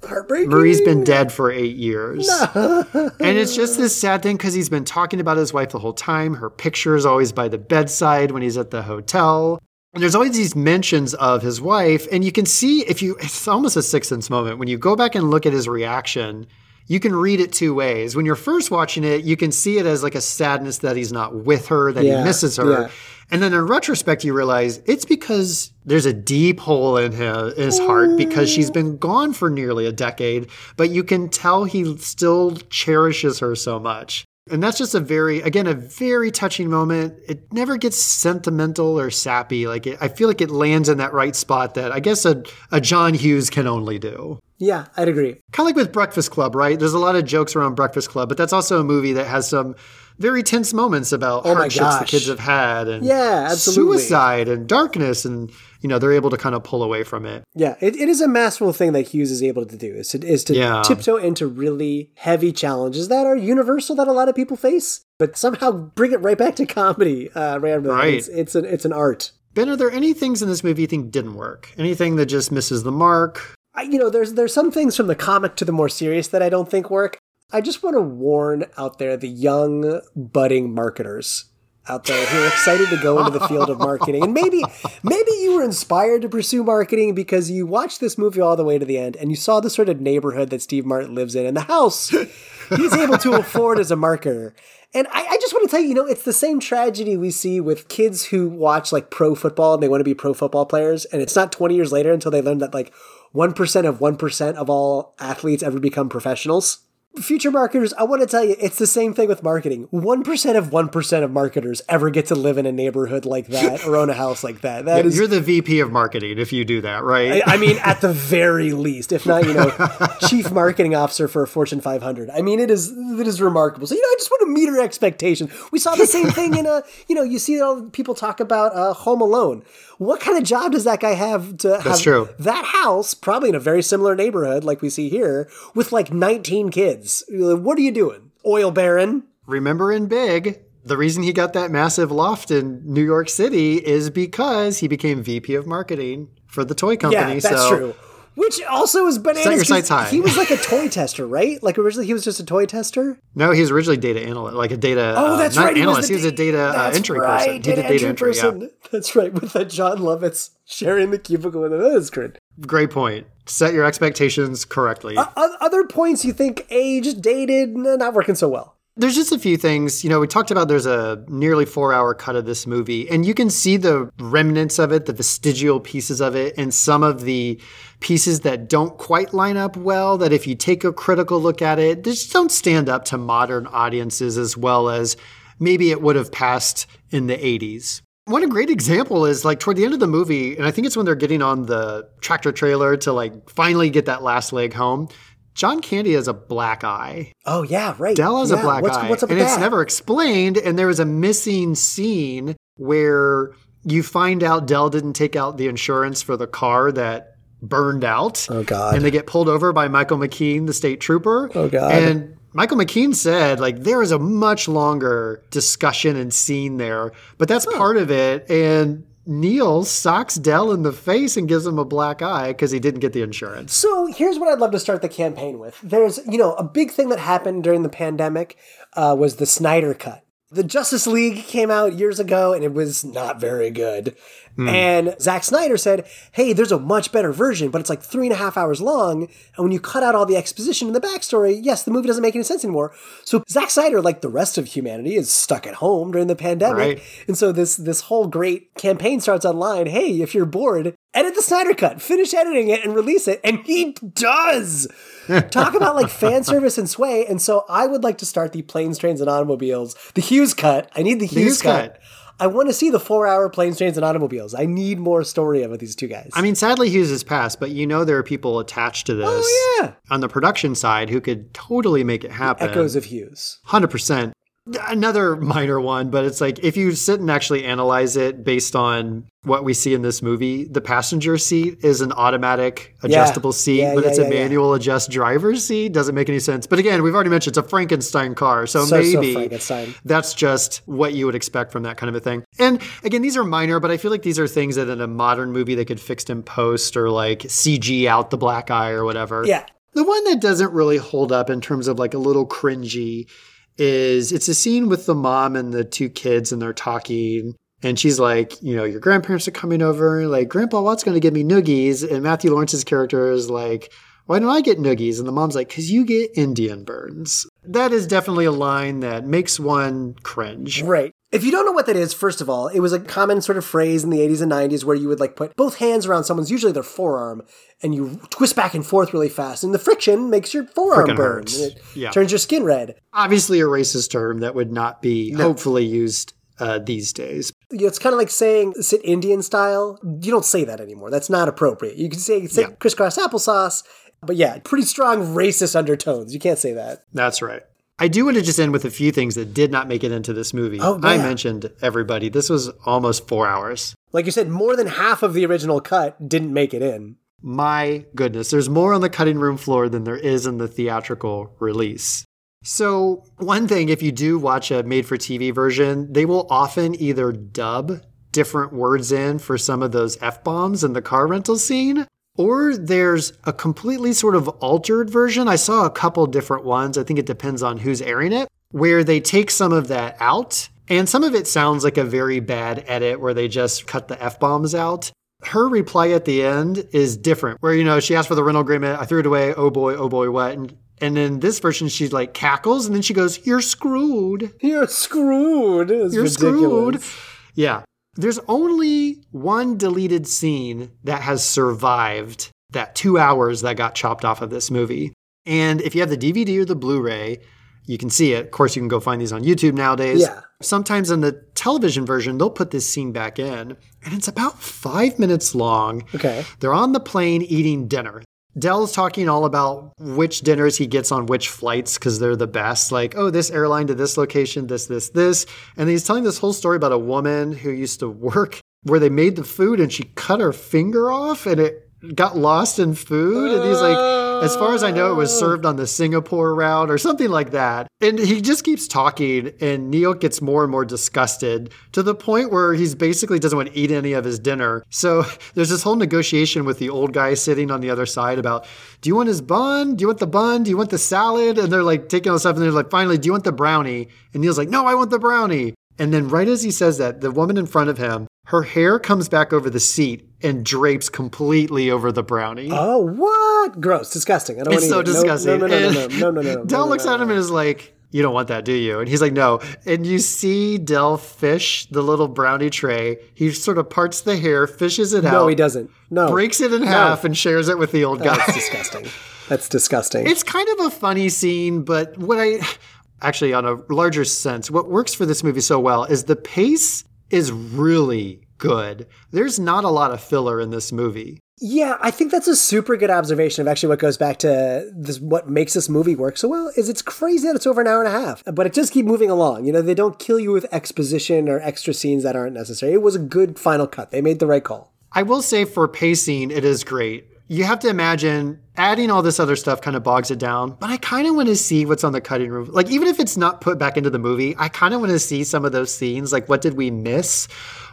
Heartbreaking. Marie's been dead for eight years. and it's just this sad thing because he's been talking about his wife the whole time. Her picture is always by the bedside when he's at the hotel. And there's always these mentions of his wife. And you can see if you, it's almost a sixth sense moment. When you go back and look at his reaction, you can read it two ways. When you're first watching it, you can see it as like a sadness that he's not with her, that Yeah, he misses her. yeah. And then in retrospect, you realize it's because there's a deep hole in his, his heart because she's been gone for nearly a decade, but you can tell he still cherishes her so much. And that's just a very, again, a very touching moment. It never gets sentimental or sappy. Like it, I feel like it lands in that right spot that I guess a, a John Hughes can only do. Yeah, I'd agree. Kind of like with Breakfast Club, right? There's a lot of jokes around Breakfast Club, but that's also a movie that has some very tense moments about Oh hardships the kids have had and Yeah, absolutely. suicide and darkness and you know they're able to kind of pull away from it. Yeah, it, it is a masterful thing that Hughes is able to do is to, is to Yeah. tiptoe into really heavy challenges that are universal that a lot of people face, but somehow bring it right back to comedy. Uh, randomly. Right. It's, it's an it's an art. Ben, are there any things in this movie you think didn't work? Anything that just misses the mark? I, you know, there's there's some things from the comic to the more serious that I don't think work. I just want to warn out there the young budding marketers out there who are excited to go into the field of marketing. And maybe maybe you were inspired to pursue marketing because you watched this movie all the way to the end and you saw the sort of neighborhood that Steve Martin lives in and the house he's able to afford as a marketer. And I, I just want to tell you, you know, it's the same tragedy we see with kids who watch like pro football and they want to be pro football players. And it's not 20 years later until they learn that like 1% of 1% of all athletes ever become professionals. Future marketers, I want to tell you, it's the same thing with marketing. 1% of 1% of marketers ever get to live in a neighborhood like that (laughs) or own a house like that. That is You're the VP of marketing if you do that, right? I mean, at the very least, if not, you know, (laughs) chief marketing officer for a Fortune 500. I mean, it is it is remarkable. So you know, I just want to meet her expectations. We saw the same thing in a, you know, you see all the people talk about uh, Home Alone. What kind of job does that guy have to have true. that house, probably in a very similar neighborhood like we see here, with like 19 kids? What are you doing, oil baron? Remember in Big, the reason he got that massive loft in New York City is because he became VP of marketing for the toy company. Yeah, that's so true. Which also is bananas. Set your sights high. He was like a toy tester, right? Like originally he was just a toy tester. No, he was originally data analyst, like a data. Oh, uh, that's not right. analyst. He He was, was, a data uh, entry right, person. He did data entry. Yeah. (laughs) That's right. With that Jon Lovitz sharing the cubicle with him. That is great. Great point. Set your expectations correctly. O- Other points you think aged, dated, not working so well. There's just a few things. You know, we talked about there's a nearly four hour cut of this movie, and you can see the remnants of it, the vestigial pieces of it, and some of the pieces that don't quite line up well. That if you take a critical look at it, they just don't stand up to modern audiences as well as maybe it would have passed in the 80s. One great example is like toward the end of the movie, and I think it's when they're getting on the tractor trailer to like finally get that last leg home. John Candy has a black eye. Oh yeah, right. Del has Yeah, a black what's, eye, What's and it's that? never explained. And there was a missing scene where you find out Del didn't take out the insurance for the car that burned out. Oh, God. And they get pulled over by Michael McKean, the state trooper. Oh, God. And Michael McKean said, like, there is a much longer discussion and scene there, but that's part of it. And Neil socks Del in the face and gives him a black eye because he didn't get the insurance. So here's what I'd love to start the campaign with. There's, you know, a big thing that happened during the pandemic uh, was the Snyder Cut. The Justice League came out years ago and it was not very good. Hmm. And Zack Snyder said, hey, there's a much better version, but it's like three and a half hours long. And when you cut out all the exposition and the backstory, yes, the movie doesn't make any sense anymore. So Zack Snyder, like the rest of humanity, is stuck at home during the pandemic. Right. And so this this whole great campaign starts online. Hey, if you're bored, edit the Snyder Cut, finish editing it, and release it. And he does. Talk about like fan (laughs) service and sway. And so I would like to start the planes, trains, and automobiles, the Hughes cut. I need the Hughes, Hughes cut. cut. I want to see the four hour planes, trains, and automobiles. I need more story about these two guys. I mean, sadly, Hughes has passed, but you know there are people attached to oh, this Oh, yeah. on the production side who could totally make it happen. echoes of Hughes. Hundred percent. Another minor one, but it's like if you sit and actually analyze it based on what we see in this movie, the passenger seat is an automatic adjustable seat, Yeah, but yeah, it's yeah, a yeah. manual adjust driver's seat. Doesn't make any sense. But again, we've already mentioned it's a Frankenstein car, so, So, so maybe Frankenstein. that's just what you would expect from that kind of a thing. And again, these are minor, but I feel like these are things that in a modern movie they could fix in post or like CG out the black eye or whatever. Yeah. The one that doesn't really hold up in terms of like a little cringy is it's a scene with the mom and the two kids and they're talking and she's like, you know, your grandparents are coming over, like Grandpa Watt's going to give me noogies, and Matthew Lawrence's character is like, why don't I get noogies? And the mom's like, because you get Indian burns. That is definitely a line that makes one cringe. Right. If you don't know what that is, first of all, it was a common sort of phrase in the 80s and 90s where you would like put both hands around someone's, usually their forearm, and you twist back and forth really fast. And the friction makes your forearm Frickin' burn. and It Yeah. turns your skin red. Obviously, a racist term that would not be hopefully used uh, these days. You know, it's kind of like saying sit Indian style. You don't say that anymore. That's not appropriate. You can say sit Yeah. crisscross applesauce. But yeah, pretty strong racist undertones. You can't say that. That's right. I do want to just end with a few things that did not make it into this movie. Oh, I mentioned everybody. This was almost four hours. Like you said, more than half of the original cut didn't make it in. My goodness, there's more on the cutting room floor than there is in the theatrical release. So, one thing, if you do watch a made for TV version, they will often either dub different words in for some of those F bombs in the car rental scene, or there's a completely sort of altered version. I saw a couple different ones. I think it depends on who's airing it, where they take some of that out. And some of it sounds like a very bad edit where they just cut the F bombs out her reply at the end is different where you know she asked for the rental agreement i threw it away oh boy oh boy what and and in this version she's like cackles and then she goes you're screwed You're screwed. You're ridiculous. screwed yeah there's only one deleted scene that has survived that two hours that got chopped off of this movie and if you have the dvd or the blu-ray you can see it of course you can go find these on youtube nowadays Yeah. sometimes in the television version they'll put this scene back in and it's about five minutes long Okay. they're on the plane eating dinner. Del's talking all about which dinners he gets on which flights because they're the best. Like, oh, this airline to this location, this, this, this. And he's telling this whole story about a woman who used to work where they made the food and she cut her finger off and it got lost in food. And he's like, as far as I know, it was oh. served on the Singapore route or something like that. And he just keeps talking, and Neil gets more and more disgusted to the point where he's basically doesn't want to eat any of his dinner. So (laughs) there's this whole negotiation with the old guy sitting on the other side about, do you want his bun? Do you want the bun? Do you want the salad? And they're like taking all this stuff, and they're like, finally, do you want the brownie? And Neil's like, no, I want the brownie. And then right as he says that, the woman in front of him, her hair comes back over the seat and drapes completely over the brownie. Oh, what? Gross. Disgusting. I don't It's so want to it. disgusting. No, no, no, no, no, no, no, no, no. Del looks at him and is like, You don't want that, do you? And he's like, No. And you see Del fish the little brownie tray. He sort of parts the hair, fishes it out, No, he doesn't. No. breaks it in half, and shares it with the old oh, guy. That's (laughs) disgusting. That's disgusting. It's kind of a funny scene, but what I actually, on a larger sense, what works for this movie so well is the pace is really good. There's not a lot of filler in this movie. Yeah, I think that's a super good observation of actually what goes back to this. What makes this movie work so well is it's crazy that it's over an hour and a half, but it just keep moving along. You know, they don't kill you with exposition or extra scenes that aren't necessary. It was a good final cut. They made the right call. I will say for pacing, it is great. You have to imagine adding all this other stuff kind of bogs it down, but I kind of want to see what's on the cutting room. Like, even if it's not put back into the movie, I kind of want to see some of those scenes. Like, what did we miss?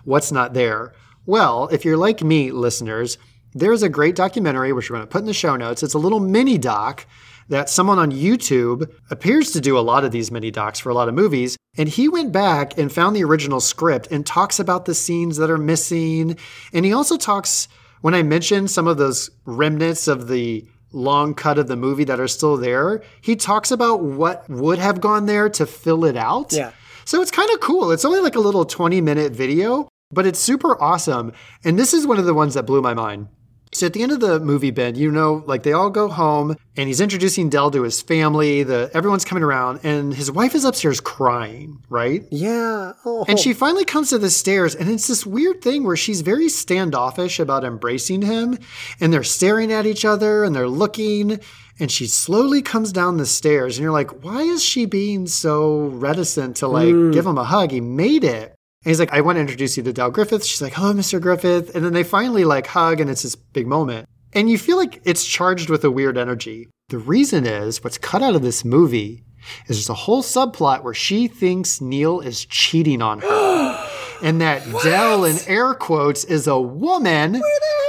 What's not there? Well, if you're like me, listeners, there's a great documentary which we're going to put in the show notes. It's a little mini doc that someone on YouTube appears to do a lot of these mini docs for a lot of movies. And he went back and found the original script and talks about the scenes that are missing. And he also talks, when I mentioned some of those remnants of the long cut of the movie that are still there, he talks about what would have gone there to fill it out. Yeah. So it's kind of cool. It's only like a little 20 minute video, but it's super awesome. And this is one of the ones that blew my mind. So at the end of the movie, Ben, you know, like they all go home and he's introducing Del to his family. The everyone's coming around and his wife is upstairs crying, right? Yeah. Oh. And she finally comes to the stairs, and it's this weird thing where she's very standoffish about embracing him, and they're staring at each other and they're looking, and she slowly comes down the stairs, and you're like, why is she being so reticent to like hmm. give him a hug? He made it. And he's like, I want to introduce you to Del Griffith. She's like, hello, Mr. Griffith. And then they finally like hug, and it's this big moment. And you feel like it's charged with a weird energy. The reason is what's cut out of this movie is there's a whole subplot where she thinks Neil is cheating on her. (gasps) and that Del, in air quotes, is a woman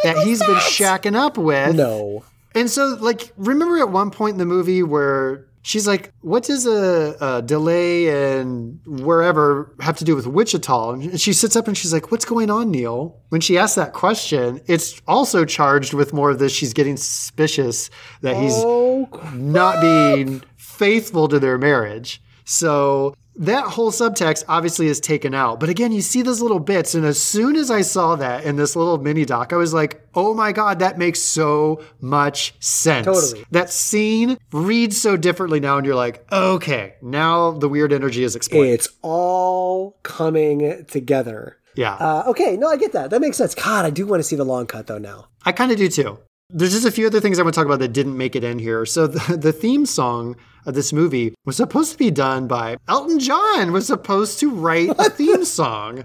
that he's been shacking up with. no. And so, like, remember at one point in the movie where she's like, what does a, a delay and wherever have to do with Wichita? And she sits up and she's like, what's going on, Neil? When she asks that question, it's also charged with more of this. She's getting suspicious that he's Oh, not being faithful to their marriage. So that whole subtext obviously is taken out. But again, you see those little bits. And as soon as I saw that in this little mini doc, I was like, oh my God, that makes so much sense. Totally. That scene reads so differently now. And you're like, okay, now the weird energy is explained. it's all coming together. yeah. Uh, okay, no, I get that. That makes sense. God, I do want to see the long cut though now. I kind of do too. There's just a few other things I want to talk about that didn't make it in here. So the, the theme song of this movie was supposed to be done by Elton John was supposed to write a theme song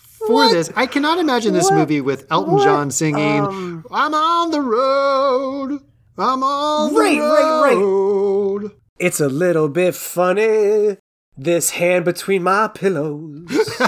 for this. I cannot imagine this movie with Elton John singing Um, I'm on the road. I'm on the Right, right, right. road. It's a little bit funny. This hand between my pillows. (laughs)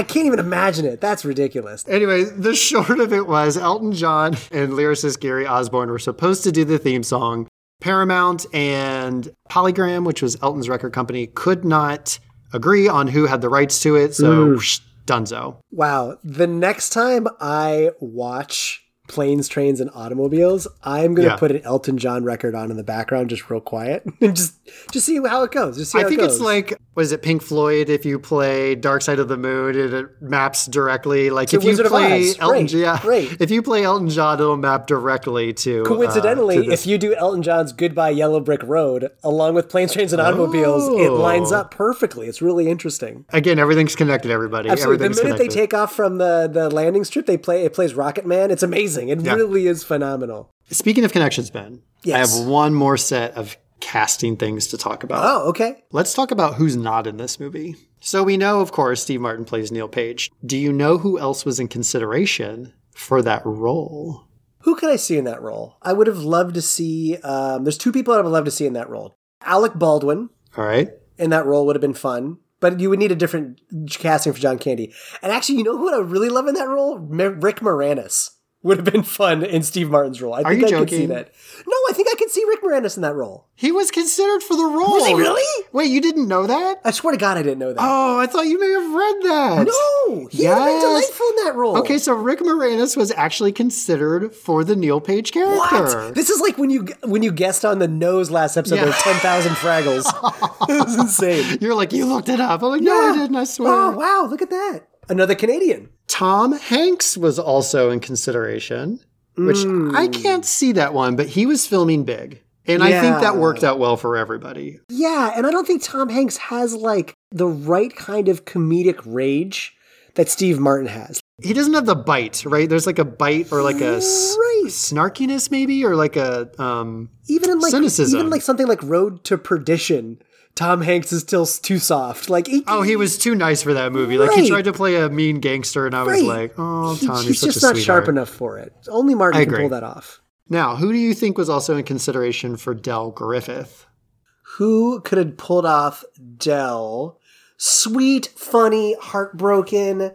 I can't even imagine it. That's ridiculous. Anyway, the short of it was Elton John and lyricist Gary Osborne were supposed to do the theme song. Paramount and Polygram, which was Elton's record company, could not agree on who had the rights to it. So, whoosh, dunzo. Wow. The next time I watch planes, trains, and automobiles, I'm gonna Yeah. put an Elton John record on in the background, just real quiet, (laughs) and just just see how it goes. Just see how I think it it's like, was it Pink Floyd? If you play Dark Side of the Moon, it, it maps directly. Like To if you Wizard of play Oz. Elton, Right, yeah, right. If you play Elton John, it'll map directly to. uh, Coincidentally, to if you do Elton John's "Goodbye Yellow Brick Road" along with planes, trains, and automobiles, it Oh. lines up perfectly. It's really interesting. again, everything's connected. Everybody, Absolutely. The minute they take off from the, the landing strip, they play it plays Rocket Man. It's amazing. It Yeah. really is phenomenal. Speaking of connections, Ben, Yes. I have one more set of casting things to talk about. Oh, okay. Let's talk about who's not in this movie. So we know, of course, Steve Martin plays Neil Page. Do you know who else was in consideration for that role? Who could I see in that role? I would have loved to see. Um, there's two people I would love to see in that role. Alec Baldwin All right. in that role would have been fun, but you would need a different casting for John Candy. And actually, you know who I would really love in that role? Rick Moranis would have been fun in Steve Martin's role. I think you I could see joking? that. No, I think I could see Rick Moranis in that role. He was considered for the role. Was he really? Wait, you didn't know that? I swear to God, I didn't know that. Oh, I thought you may have read that. no, he would have been delightful in that role. Okay, so Rick Moranis was actually considered for the Neil Page character. What? This is like when you when you guessed on the nose last episode Yeah. of Ten Thousand Fraggles. (laughs) (laughs) it was insane. You're like, you looked it up. I'm like, no, I didn't, I swear. Oh wow, look at that. Another Canadian. Tom Hanks was also in consideration, which I Hmm. can't see that one, but he was filming Big. And I think that worked out well for everybody. Yeah, and I don't think Tom Hanks has like the right kind of comedic rage that Steve Martin has. He doesn't have the bite, right? There's like a bite or like a Right. snarkiness, maybe, or like a um. Even in like Cynicism. even like something like Road to Perdition, Tom Hanks is still too soft. Like he, Oh, he was too nice for that movie. Like he tried to play a mean gangster, and I was Right. like, "Oh, Tom, he's just not sharp enough for it. Only Martin can pull that off. Now, who do you think was also in consideration for Del Griffith? Who could have pulled off Del? Sweet, funny, heartbroken,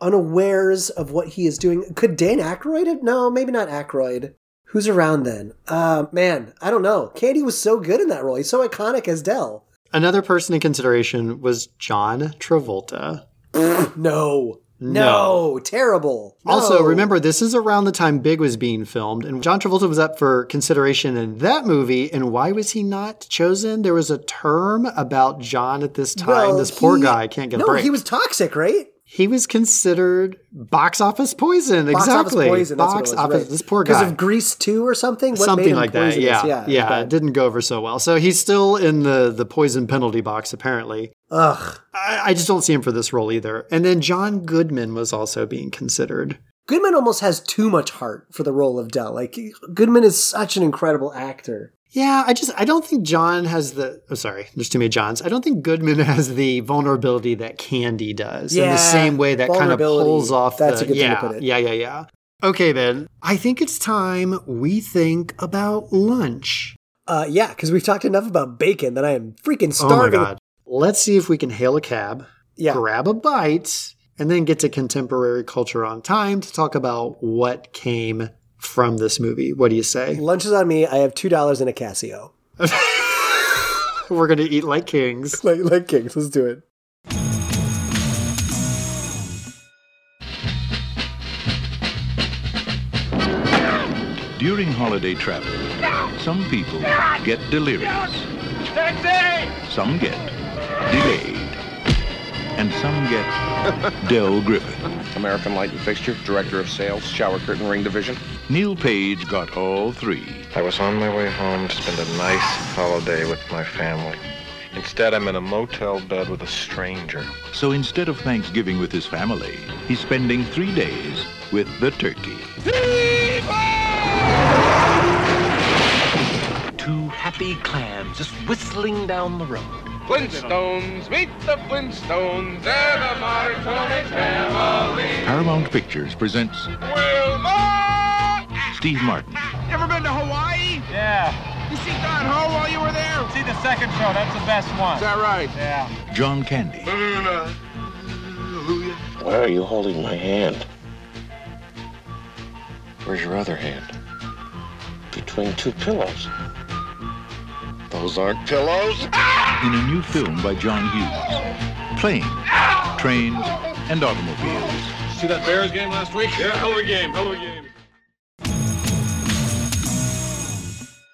unawares of what he is doing. Could Dan Aykroyd have? No, maybe not Aykroyd. Who's around then? Uh, man, I don't know. Candy was so good in that role. He's so iconic as Del. Another person in consideration was John Travolta. No. No. No. Terrible. Also, remember, this is around the time Big was being filmed, and John Travolta was up for consideration in that movie. And why was he not chosen? There was a term about John at this time. Well, this poor he- guy can't get No, a break. he was toxic, right? He was considered box office poison. Box exactly. office poison. Box office. right. This poor guy. Because of Grease 2 or something? What Something like that. Yeah. Yeah. Yeah. It didn't go over so well. So he's still in the the poison penalty box apparently. Ugh. I, I just don't see him for this role either. And then John Goodman was also being considered. Goodman almost has too much heart for the role of Del. Like Goodman is such an incredible actor. Yeah, I just I don't think John has the. Oh, sorry, there's too many Johns. I don't think Goodman (laughs) has the vulnerability that Candy does in the same way that kind of pulls off. That's the, a good thing to put it. Yeah, yeah, yeah. Okay, then I think it's time we think about lunch. Uh, yeah, because we've talked enough about bacon that I am freaking starving. Oh my god! Let's see if we can hail a cab, Yeah. grab a bite, and then get to contemporary culture on time to talk about what came from this movie. What do you say? Lunch is on me. I have two dollars in a Casio. (laughs) We're gonna eat like kings. (laughs) Like like kings. Let's do it. During holiday travel, some people get delirious. Some get delayed. And some get Del Griffith. American Light and Fixture, Director of Sales, Shower Curtain Ring Division. Neil Page got all three. I was on my way home to spend a nice holiday with my family. Instead, I'm in a motel bed with a stranger. So instead of Thanksgiving with his family, he's spending three days with the turkey. Happy clams just whistling down the road. Flintstones, meet the Flintstones, they're the Marconi family. Paramount Pictures presents Wilma! Steve Martin, You ever been to Hawaii? Yeah. You see Don Ho while you were there? See the second show. That's the best one. Is that right? Yeah. John Candy, Why are you holding my hand? Where's your other hand? Between two pillows. Those aren't pillows. Ah! in a new film by John Hughes. Planes, trains, and automobiles. See that Bears game last week? Yeah, hell of a game, hell of a game.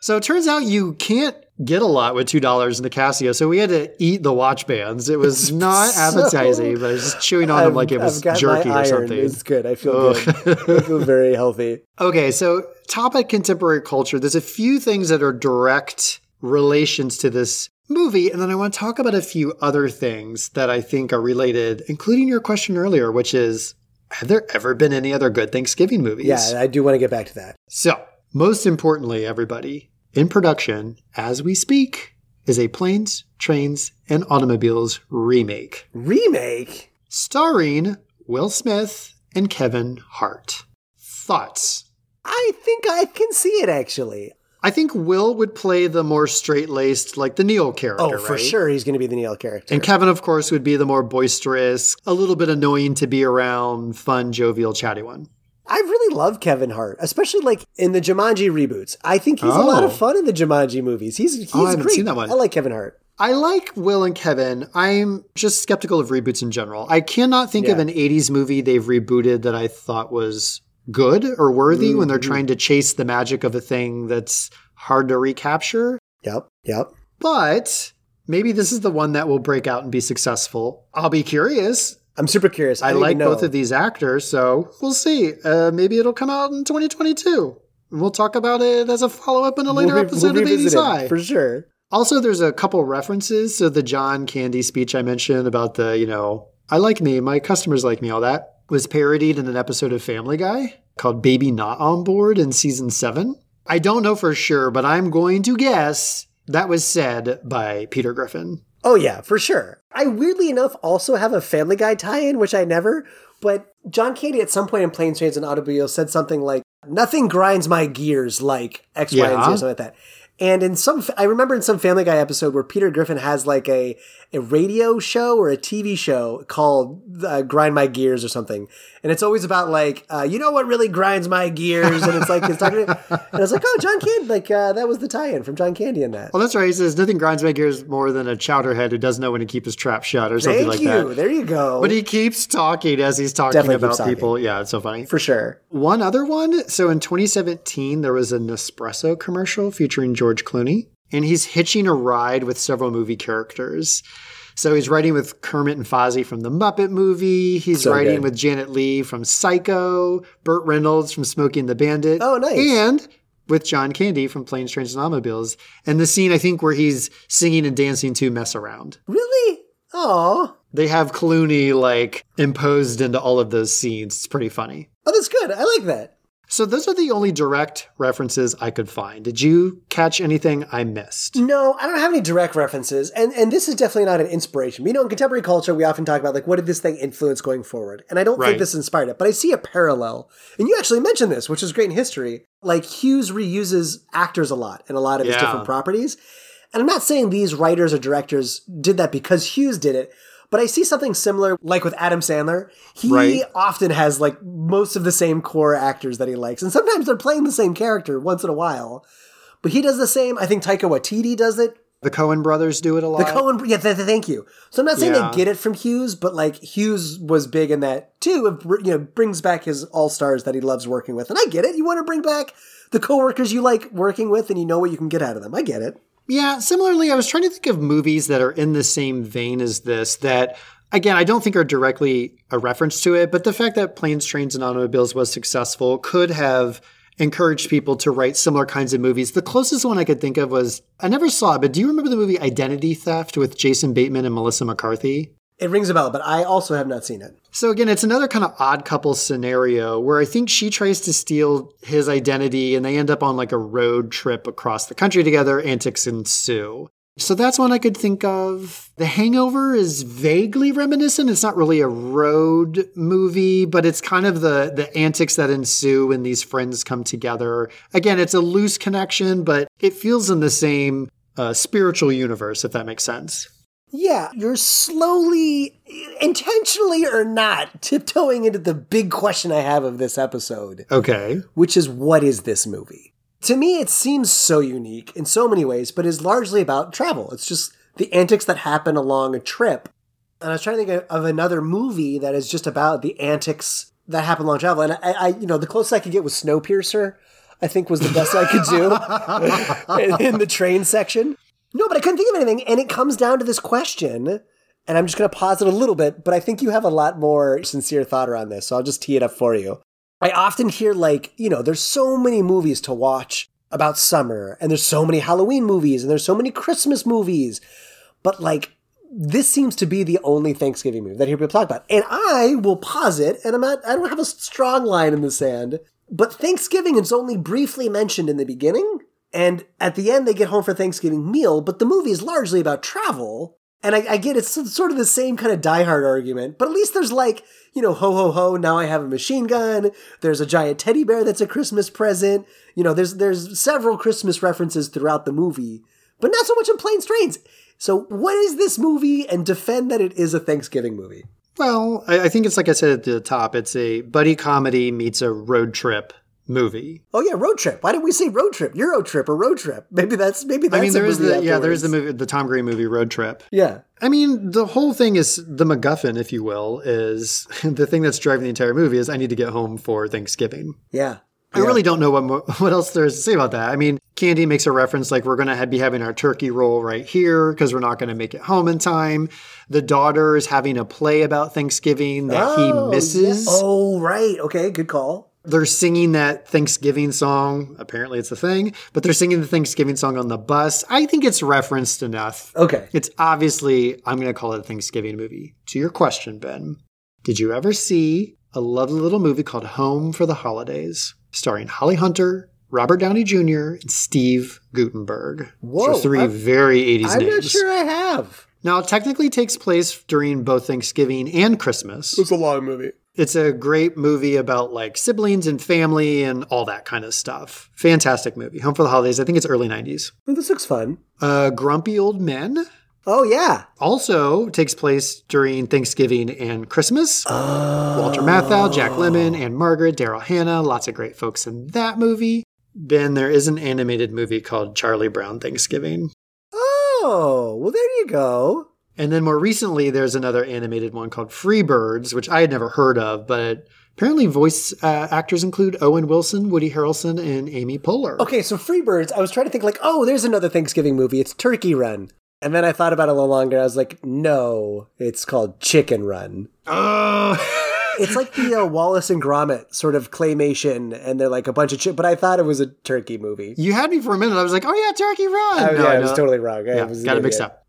So it turns out you can't get a lot with two dollars in the Casio, so we had to eat the watch bands. It was (laughs) not So- appetizing, but I was just chewing on them like it was I've got jerky my or iron. something. It's good. I feel Ugh. good. I feel very healthy. (laughs) Okay, so topic contemporary culture. There's a few things that are direct relations to this movie, and then I want to talk about a few other things that I think are related, including your question earlier, which is have there ever been any other good Thanksgiving movies? Yeah, I do want to get back to that. So, most importantly, everybody, in production as we speak is a Planes, Trains, and Automobiles remake Remake? starring Will Smith and Kevin Hart. Thoughts? I think I can see it actually. I think Will would play the more straight laced, like the Neil character. Oh, for right? sure he's going to be the Neil character. And Kevin, of course, would be the more boisterous, a little bit annoying to be around, fun, jovial, chatty one. I really love Kevin Hart, especially like in the Jumanji reboots. I think he's a lot of Oh. fun in the Jumanji movies. He's he's Oh, I haven't great. seen that one. I like Kevin Hart. I like Will and Kevin. I'm just skeptical of reboots in general. I cannot think of an 80s movie they've rebooted that I thought was good or worthy when Mm-hmm. they're trying to chase the magic of a thing that's hard to recapture. Yep, yep. But maybe this is the one that will break out and be successful. I'll be curious. I'm super curious. I don't like both of these actors, so we'll see. Uh, maybe it'll come out in 2022. We'll talk about it as a follow up in a later We'll re- episode we'll of 80s revisit it, High. for sure. Also, there's a couple references. So the John Candy speech I mentioned about the, you know, I like me, my customers like me, all that was parodied in an episode of Family Guy called Baby Not On Board in season seven. I don't know for sure, but I'm going to guess that was said by Peter Griffin. Oh yeah, for sure. I weirdly enough also have a Family Guy tie-in, which I never. But John Candy at some point in Planes, Trains, and Automobiles said something like, "Nothing grinds my gears like X, Y, and Z," Yeah. or something like that. And in some, I remember in some Family Guy episode where Peter Griffin has like a a radio show or a TV show called uh, "Grind My Gears" or something, and it's always about like, uh, you know what really grinds my gears, and it's like it's talking. and I was like, oh, John Candy, like uh, that was the tie-in from John Candy in that. Well, that's right. He says nothing grinds my gears more than a chowderhead who doesn't know when to keep his trap shut or something Thank like you. that. There you go. But he keeps talking as he's talking Definitely about keeps talking. people. Yeah, it's so funny. for sure. One other one. So in 2017, there was a Nespresso commercial featuring George Clooney, and he's hitching a ride with several movie characters. So he's writing with Kermit and Fozzie from the Muppet movie. He's So riding good. with Janet Leigh from Psycho, Burt Reynolds from Smokey and the Bandit. Oh, nice. And with John Candy from Planes, Trains, and Automobiles. And the scene, I think, where he's singing and dancing to Mess Around. Really? Oh, They have Clooney like imposed into all of those scenes. It's pretty funny. oh, that's good. I like that. So those are the only direct references I could find. Did you catch anything I missed? No, I don't have any direct references, and and this is definitely not an inspiration. You know, in contemporary culture, we often talk about like what did this thing influence going forward, and I don't Right. think this inspired it, but I see a parallel. And you actually mentioned this, which is great in history. Like Hughes reuses actors a lot in a lot of his different properties, and I'm not saying these writers or directors did that because Hughes did it. But I see something similar, like with Adam Sandler. He Right. often has like most of the same core actors that he likes, and sometimes they're playing the same character once in a while. But he does the same. I think Taika Waititi does it. The Coen brothers do it a lot. The Coen, yeah, th- th- thank you. So I'm not saying Yeah. they get it from Hughes, but like Hughes was big in that too. Br- you know brings back his all stars that he loves working with, and I get it. You want to bring back the coworkers you like working with, and you know what you can get out of them. I get it. Yeah, similarly, I was trying to think of movies that are in the same vein as this that, again, I don't think are directly a reference to it, but the fact that Planes, Trains, and Automobiles was successful could have encouraged people to write similar kinds of movies. The closest one I could think of was I never saw it, but do you remember the movie Identity Theft with Jason Bateman and Melissa McCarthy? It rings a bell, but I also have not seen it. So again, it's another kind of odd couple scenario where I think she tries to steal his identity and they end up on like a road trip across the country together. Antics ensue. So that's one I could think of. The Hangover is vaguely reminiscent. It's not really a road movie, but it's kind of the the antics that ensue when these friends come together. Again, it's a loose connection, but it feels in the same uh, spiritual universe, if that makes sense. Yeah, you're slowly, intentionally or not, tiptoeing into the big question I have of this episode, Okay. which is what is this movie? To me, it seems so unique in so many ways, but is largely about travel. It's just the antics that happen along a trip. And I was trying to think of another movie that is just about the antics that happen along travel. And I, I you know, the closest I could get was Snowpiercer. I think was the best I could do in, (laughs) (laughs) in the train section. No, but I couldn't think of anything. And it comes down to this question, and I'm just going to pause it a little bit, but I think you have a lot more sincere thought around this. So I'll just tee it up for you. I often hear, like, you know, there's so many movies to watch about summer, and there's so many Halloween movies, and there's so many Christmas movies. But, like, this seems to be the only Thanksgiving movie that hear people talk about. And I will pause it, and I'm not, I don't have a strong line in the sand, but Thanksgiving is only briefly mentioned in the beginning. And at the end, they get home for Thanksgiving meal, but the movie is largely about travel. And I, I get it's sort of the same kind of Die Hard argument, but at least there's like, you know, ho ho ho, now I have a machine gun. There's a giant teddy bear that's a Christmas present. You know, there's there's several Christmas references throughout the movie, but not so much in Planes, Trains. So what is this movie and defend that it is a Thanksgiving movie? Well, I, I think it's like I said at the top. It's a buddy comedy meets a road trip movie. Oh yeah, road trip. Why didn't we say road trip? Euro trip or road trip? Maybe that's maybe that's I mean, there is the yeah, there is the movie, the Tom Green movie Road Trip. Yeah. I mean, the whole thing is the MacGuffin, if you will, is (laughs) the thing that's driving the entire movie is I need to get home for Thanksgiving. Yeah. I really don't know what (laughs) what else there is to say about that. I mean, Candy makes a reference like we're going to be having our turkey roll right here because we're not going to make it home in time. The daughter is having a play about Thanksgiving that Oh, he misses. yeah. Oh, right. Okay, good call. They're singing that Thanksgiving song. Apparently, it's a thing, but they're singing the Thanksgiving song on the bus. I think it's referenced enough. Okay. It's obviously, I'm going to call it a Thanksgiving movie. To your question, Ben, did you ever see a lovely little movie called Home for the Holidays, starring Holly Hunter, Robert Downey Jr., and Steve Guttenberg? Whoa, so three I'm- very 80s I'm names. not sure I have. Now, it technically takes place during both Thanksgiving and Christmas. It's a long movie. It's a great movie about like siblings and family and all that kind of stuff. Fantastic movie. Home for the Holidays. I think it's early 90s. Oh, this looks fun. Uh, Grumpy Old Men Oh yeah. also takes place during Thanksgiving and Christmas. Walter Matthau, Jack Lemmon, and Margaret, Daryl Hannah. Lots of great folks in that movie. Ben, there is an animated movie called Charlie Brown Thanksgiving. Oh, well there you go. And then more recently, there's another animated one called Free Birds, which I had never heard of, but apparently voice uh, actors include Owen Wilson, Woody Harrelson, and Amy Poehler. Okay, so Free Birds, I was trying to think like, oh, there's another Thanksgiving movie. It's Turkey Run. And then I thought about it a little longer. I was like, no, it's called Chicken Run. Oh. (laughs) It's like the uh, Wallace and Gromit sort of claymation, and they're like a bunch of shit. But I thought it was a turkey movie. you had me for a minute. I was like, oh yeah, Turkey Run. Oh, No, yeah, I no. was totally wrong. I Yeah, got it mixed up.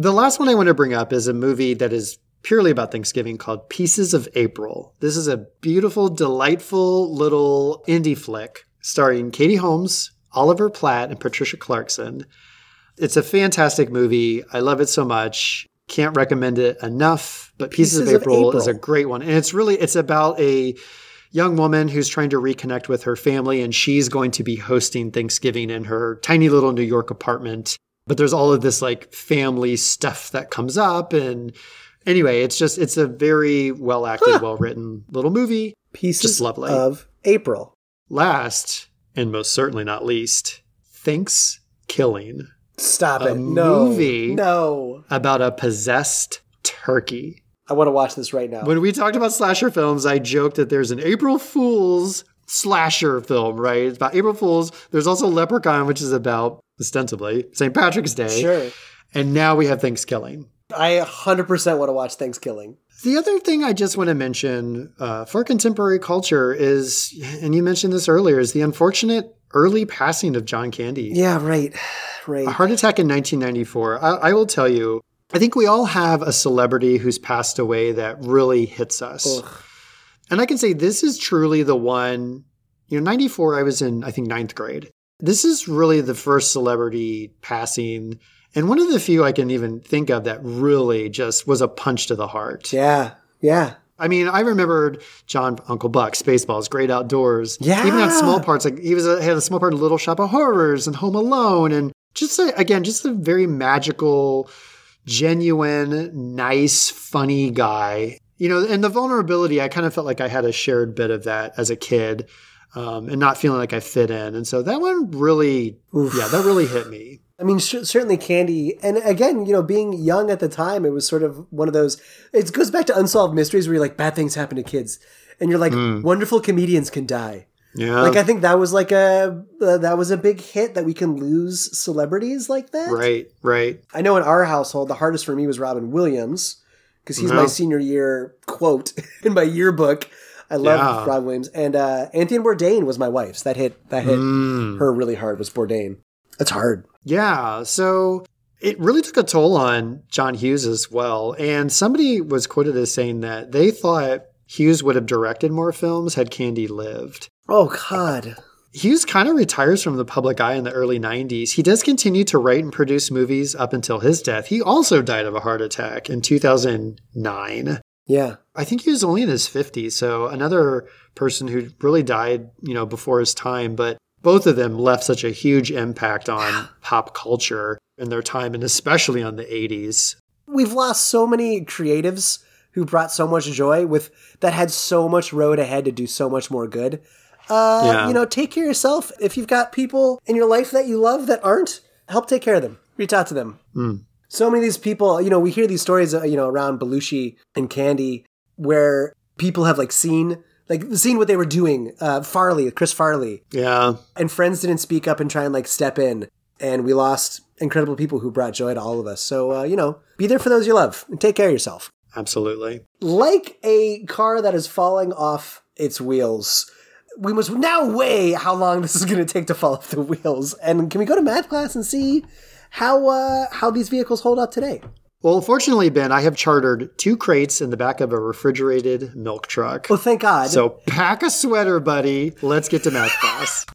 The last one I want to bring up is a movie that is purely about Thanksgiving called Pieces of April. This is a beautiful, delightful little indie flick starring Katie Holmes, Oliver Platt, and Patricia Clarkson. It's a fantastic movie. I love it so much. Can't recommend it enough. But Pieces, Pieces of, of April April. is a great one. And it's really it's about a young woman who's trying to reconnect with her family and she's going to be hosting Thanksgiving in her tiny little New York apartment. But there's all of this like family stuff that comes up and anyway, it's just it's a very well acted, well written little movie. Pieces Just lovely. of April. Last and most certainly not least, Thanks Killing. Stop A it. No. movie. No. about a possessed turkey. I want to watch this right now. When we talked about slasher films, I joked that there's an April Fool's slasher film, right? It's about April Fool's. There's also Leprechaun, which is about ostensibly St. Patrick's Day. Sure. And now we have Thanksgiving. I 100% want to watch Thanksgiving. The other thing I just want to mention uh, for contemporary culture is, and you mentioned this earlier, is the unfortunate early passing of John Candy. Yeah, right. Right. A heart attack in 1994. I, I will tell you, I think we all have a celebrity who's passed away that really hits us. And I can say this is truly the one, you know, 94, I was in, I think, ninth grade. This is really the first celebrity passing, and one of the few I can even think of that really just was a punch to the heart. Yeah, yeah. I mean, I remembered John Uncle Buck, Spaceballs, Great Outdoors. Yeah. Even had small parts, like he was a, had a small part in Little Shop of Horrors and Home Alone, and just a, again, just a very magical, genuine, nice, funny guy. You know, and the vulnerability, I kind of felt like I had a shared bit of that as a kid, um, and not feeling like I fit in. And so that one really, yeah, that really hit me. I mean, sh- certainly Candy, and again, you know, being young at the time, it was sort of one of those. It goes back to unsolved mysteries where you're like, bad things happen to kids, and you're like, wonderful comedians can die. Yeah. Like I think that was like a uh, that was a big hit that we can lose celebrities like that. Right, right. I know in our household, the hardest for me was Robin Williams because he's my senior year quote (laughs) in my yearbook. I love Yeah. Robin Williams, and uh, Anthony Bourdain was my wife's. That hit that hit Mm. her really hard. Was Bourdain? That's hard. Yeah, so it really took a toll on John Hughes as well. And somebody was quoted as saying that they thought Hughes would have directed more films had Candy lived. Oh God. Hughes kind of retires from the public eye in the early 90s. He does continue to write and produce movies up until his death. He also died of a heart attack in 2009. Yeah. I think he was only in his 50s, so another person who really died, you know, before his time, but both of them left such a huge impact on pop culture in their time and especially on the 80s. We've lost so many creatives who brought so much joy with that had so much road ahead to do so much more good. Uh, Yeah. You know, take care of yourself. If you've got people in your life that you love that aren't, help take care of them. Reach out to them. Mm. So many of these people, you know, we hear these stories, uh, you know, around Belushi and Candy, where people have like seen, like seen what they were doing. Uh, Farley, Chris Farley, Yeah. and friends didn't speak up and try and like step in, and we lost incredible people who brought joy to all of us. So, uh, you know, be there for those you love and take care of yourself. Absolutely. Like a car that is falling off its wheels. We must now weigh how long this is going to take to fall off the (laughs) wheels. And can we go to math class and see how uh, how these vehicles hold up today? Well, fortunately, Ben, I have chartered two crates in the back of a refrigerated milk truck. Oh, thank God. So pack a sweater, buddy. Let's get to math class.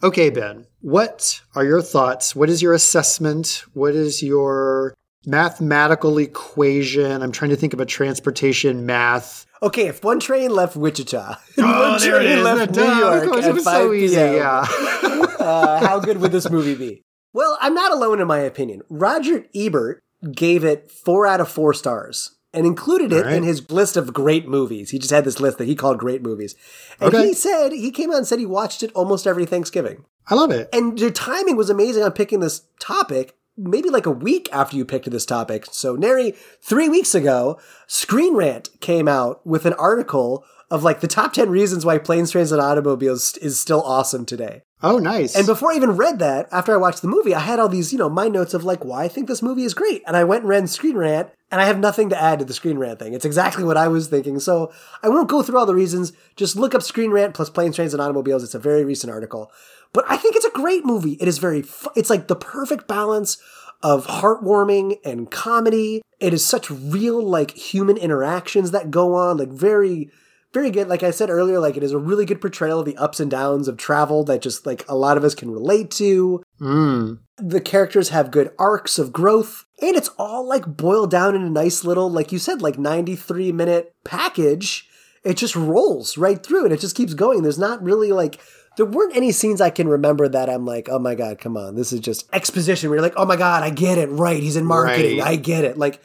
Okay, Ben, what are your thoughts? What is your assessment? What is your mathematical equation? I'm trying to think of a transportation math. Okay, if one train left Wichita, (laughs) and Oh, one train left New York at it was 5 so easy, p.m., yeah. (laughs) uh, how good would this movie be? Well, I'm not alone in my opinion. Roger Ebert gave it four out of four stars and included it right. in his list of great movies. He just had this list that he called great movies. And Okay. he said, he came out and said he watched it almost every Thanksgiving. I love it. And your timing was amazing on picking this topic, maybe like a week after you picked this topic. So, Neri, three weeks ago, Screen Rant came out with an article of like the top 10 reasons why Planes, Trains, and Automobiles is still awesome today. Oh, nice. And before I even read that, after I watched the movie, I had all these, you know, my notes of like why I think this movie is great. And I went and read Screen Rant, and I have nothing to add to the Screen Rant thing. It's exactly what I was thinking. So I won't go through all the reasons. Just look up Screen Rant plus Planes, Trains, and Automobiles. It's a very recent article. But I think it's a great movie. It is very, fu- it's like the perfect balance of heartwarming and comedy. It is such real, like, human interactions that go on, like, very, very good. Like I said earlier, like, it is a really good portrayal of the ups and downs of travel that just, like, a lot of us can relate to. Mm. The characters have good arcs of growth, and it's all, like, boiled down in a nice little, like you said, like, 93 minute package. It just rolls right through and it just keeps going. There's not really, like, there weren't any scenes I can remember that I'm like, oh my God, come on. This is just exposition where you're like, oh my God, I get it. Right. He's in marketing. Right. I get it. Like,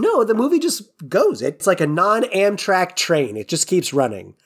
no, the movie just goes. It's like a non Amtrak train. It just keeps running. (laughs)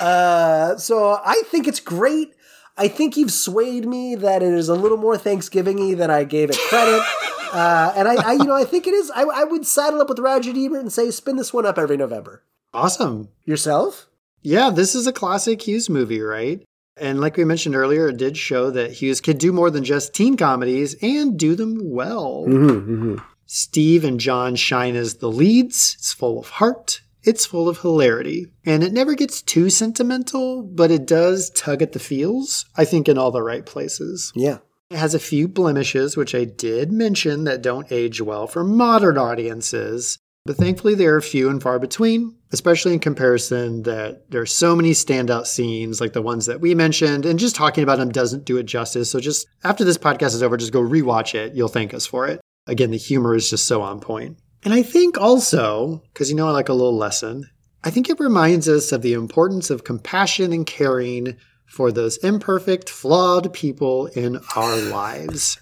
Uh, so I think it's great. I think you've swayed me that it is a little more Thanksgiving-y than I gave it credit. (laughs) Uh, and I, I, you know, I think it is. I, I would saddle up with Roger Ebert and say, spin this one up every November. Awesome. Yourself? Yeah, this is a classic Hughes movie, right? And like we mentioned earlier, it did show that Hughes could do more than just teen comedies and do them well. Mm-hmm, Steve and John shine as the leads. It's full of heart. It's full of hilarity. And it never gets too sentimental, but it does tug at the feels, I think, in all the right places. Yeah. It has a few blemishes, which I did mention that don't age well for modern audiences. But thankfully, they are few and far between, especially in comparison that there are so many standout scenes like the ones that we mentioned, and just talking about them doesn't do it justice. So just after this podcast is over, just go rewatch it. You'll thank us for it. Again, the humor is just so on point. And I think also, because you know I like a little lesson, I think it reminds us of the importance of compassion and caring for those imperfect, flawed people in our lives.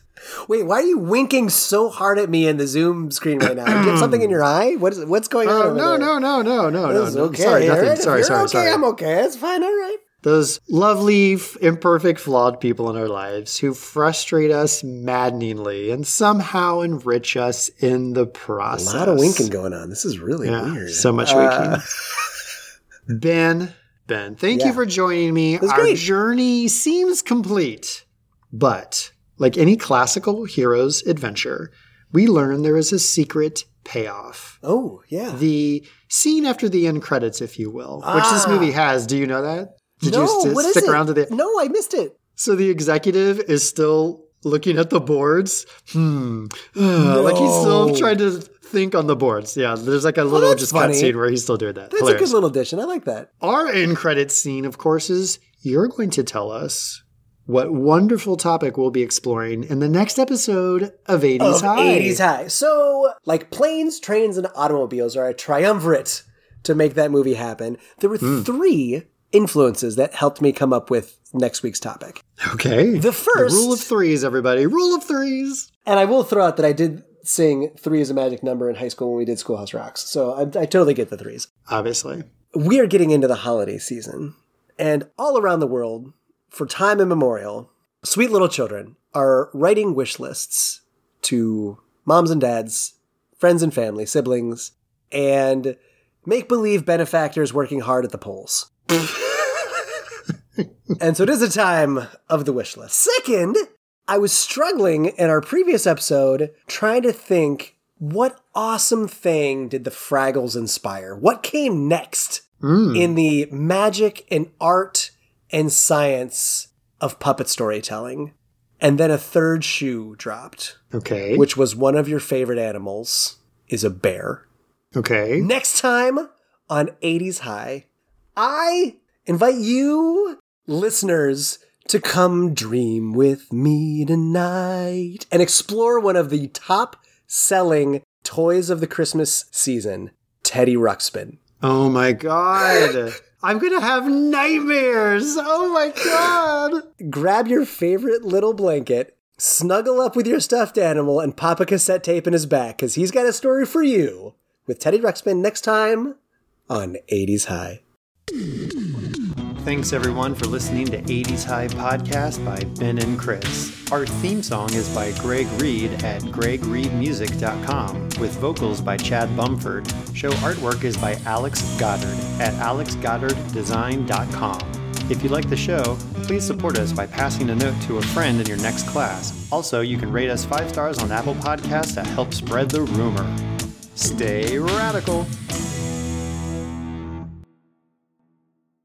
Wait, why are you winking so hard at me in the Zoom screen right now? Do you have (clears throat) something in your eye? What is what's going on? Oh no, no, no, no, no, no, no. okay. Sorry, nothing. right? Sorry, sorry, okay, sorry. I'm okay. It's fine. All right. Those lovely, imperfect, flawed people in our lives who frustrate us maddeningly and somehow enrich us in the process. A lot of winking going on. This is really Yeah, weird. so much Uh, winking. (laughs) Ben, Ben, thank Yeah. you for joining me. Our great. journey seems complete, but like any classical hero's adventure, we learn there is a secret payoff. oh yeah. The scene after the end credits, if you will, which this Ah. movie has. Do you know that? Did no, you st- what is stick it? around to the No, I missed it. so the executive is still looking at the boards. Hmm. Uh, (sighs) Like he's still trying to think on the boards. Yeah, there's like a little just funny. cutscene where he's still doing that. That's a good little addition. I like that. Our end credit scene, of course, is you're going to tell us what wonderful topic we'll be exploring in the next episode of 80s Of High. 80s high. So, like planes, trains, and automobiles are a triumvirate to make that movie happen. There were Hmm. three influences that helped me come up with next week's topic. Okay. The first- rule of threes, everybody. Rule of threes. And I will throw out that I did sing three is a magic number in high school when we did Schoolhouse Rocks. So I, I totally get the threes. Obviously. We are getting into the holiday season, and all around the world, for time immemorial, sweet little children are writing wish lists to moms and dads, friends and family, siblings, and make believe benefactors working hard at the poles. (laughs) and so it is a time of the wish list. Second, I was struggling in our previous episode trying to think what awesome thing did the Fraggles inspire? What came next hmm. in the magic and art and science of puppet storytelling? And then a third shoe dropped, Okay. which was one of your favorite animals is a bear. okay. Next time on 80s High, I invite you, listeners, to come dream with me tonight and explore one of the top selling toys of the Christmas season, Teddy Ruxpin. Oh my god. (laughs) I'm going to have nightmares. Oh my god. Grab your favorite little blanket, snuggle up with your stuffed animal, and pop a cassette tape in his back because he's got a story for you with Teddy Ruxpin next time on 80s High. Thanks everyone for listening to 80s High Podcast by Ben and Chris. Our theme song is by Greg Reed at gregreedmusic.com with vocals by Chad Bumford. Show artwork is by Alex Goddard at alexgoddarddesign.com. If you like the show, please support us by passing a note to a friend in your next class. Also, you can rate us 5 stars on Apple Podcasts to help spread the rumor. Stay radical.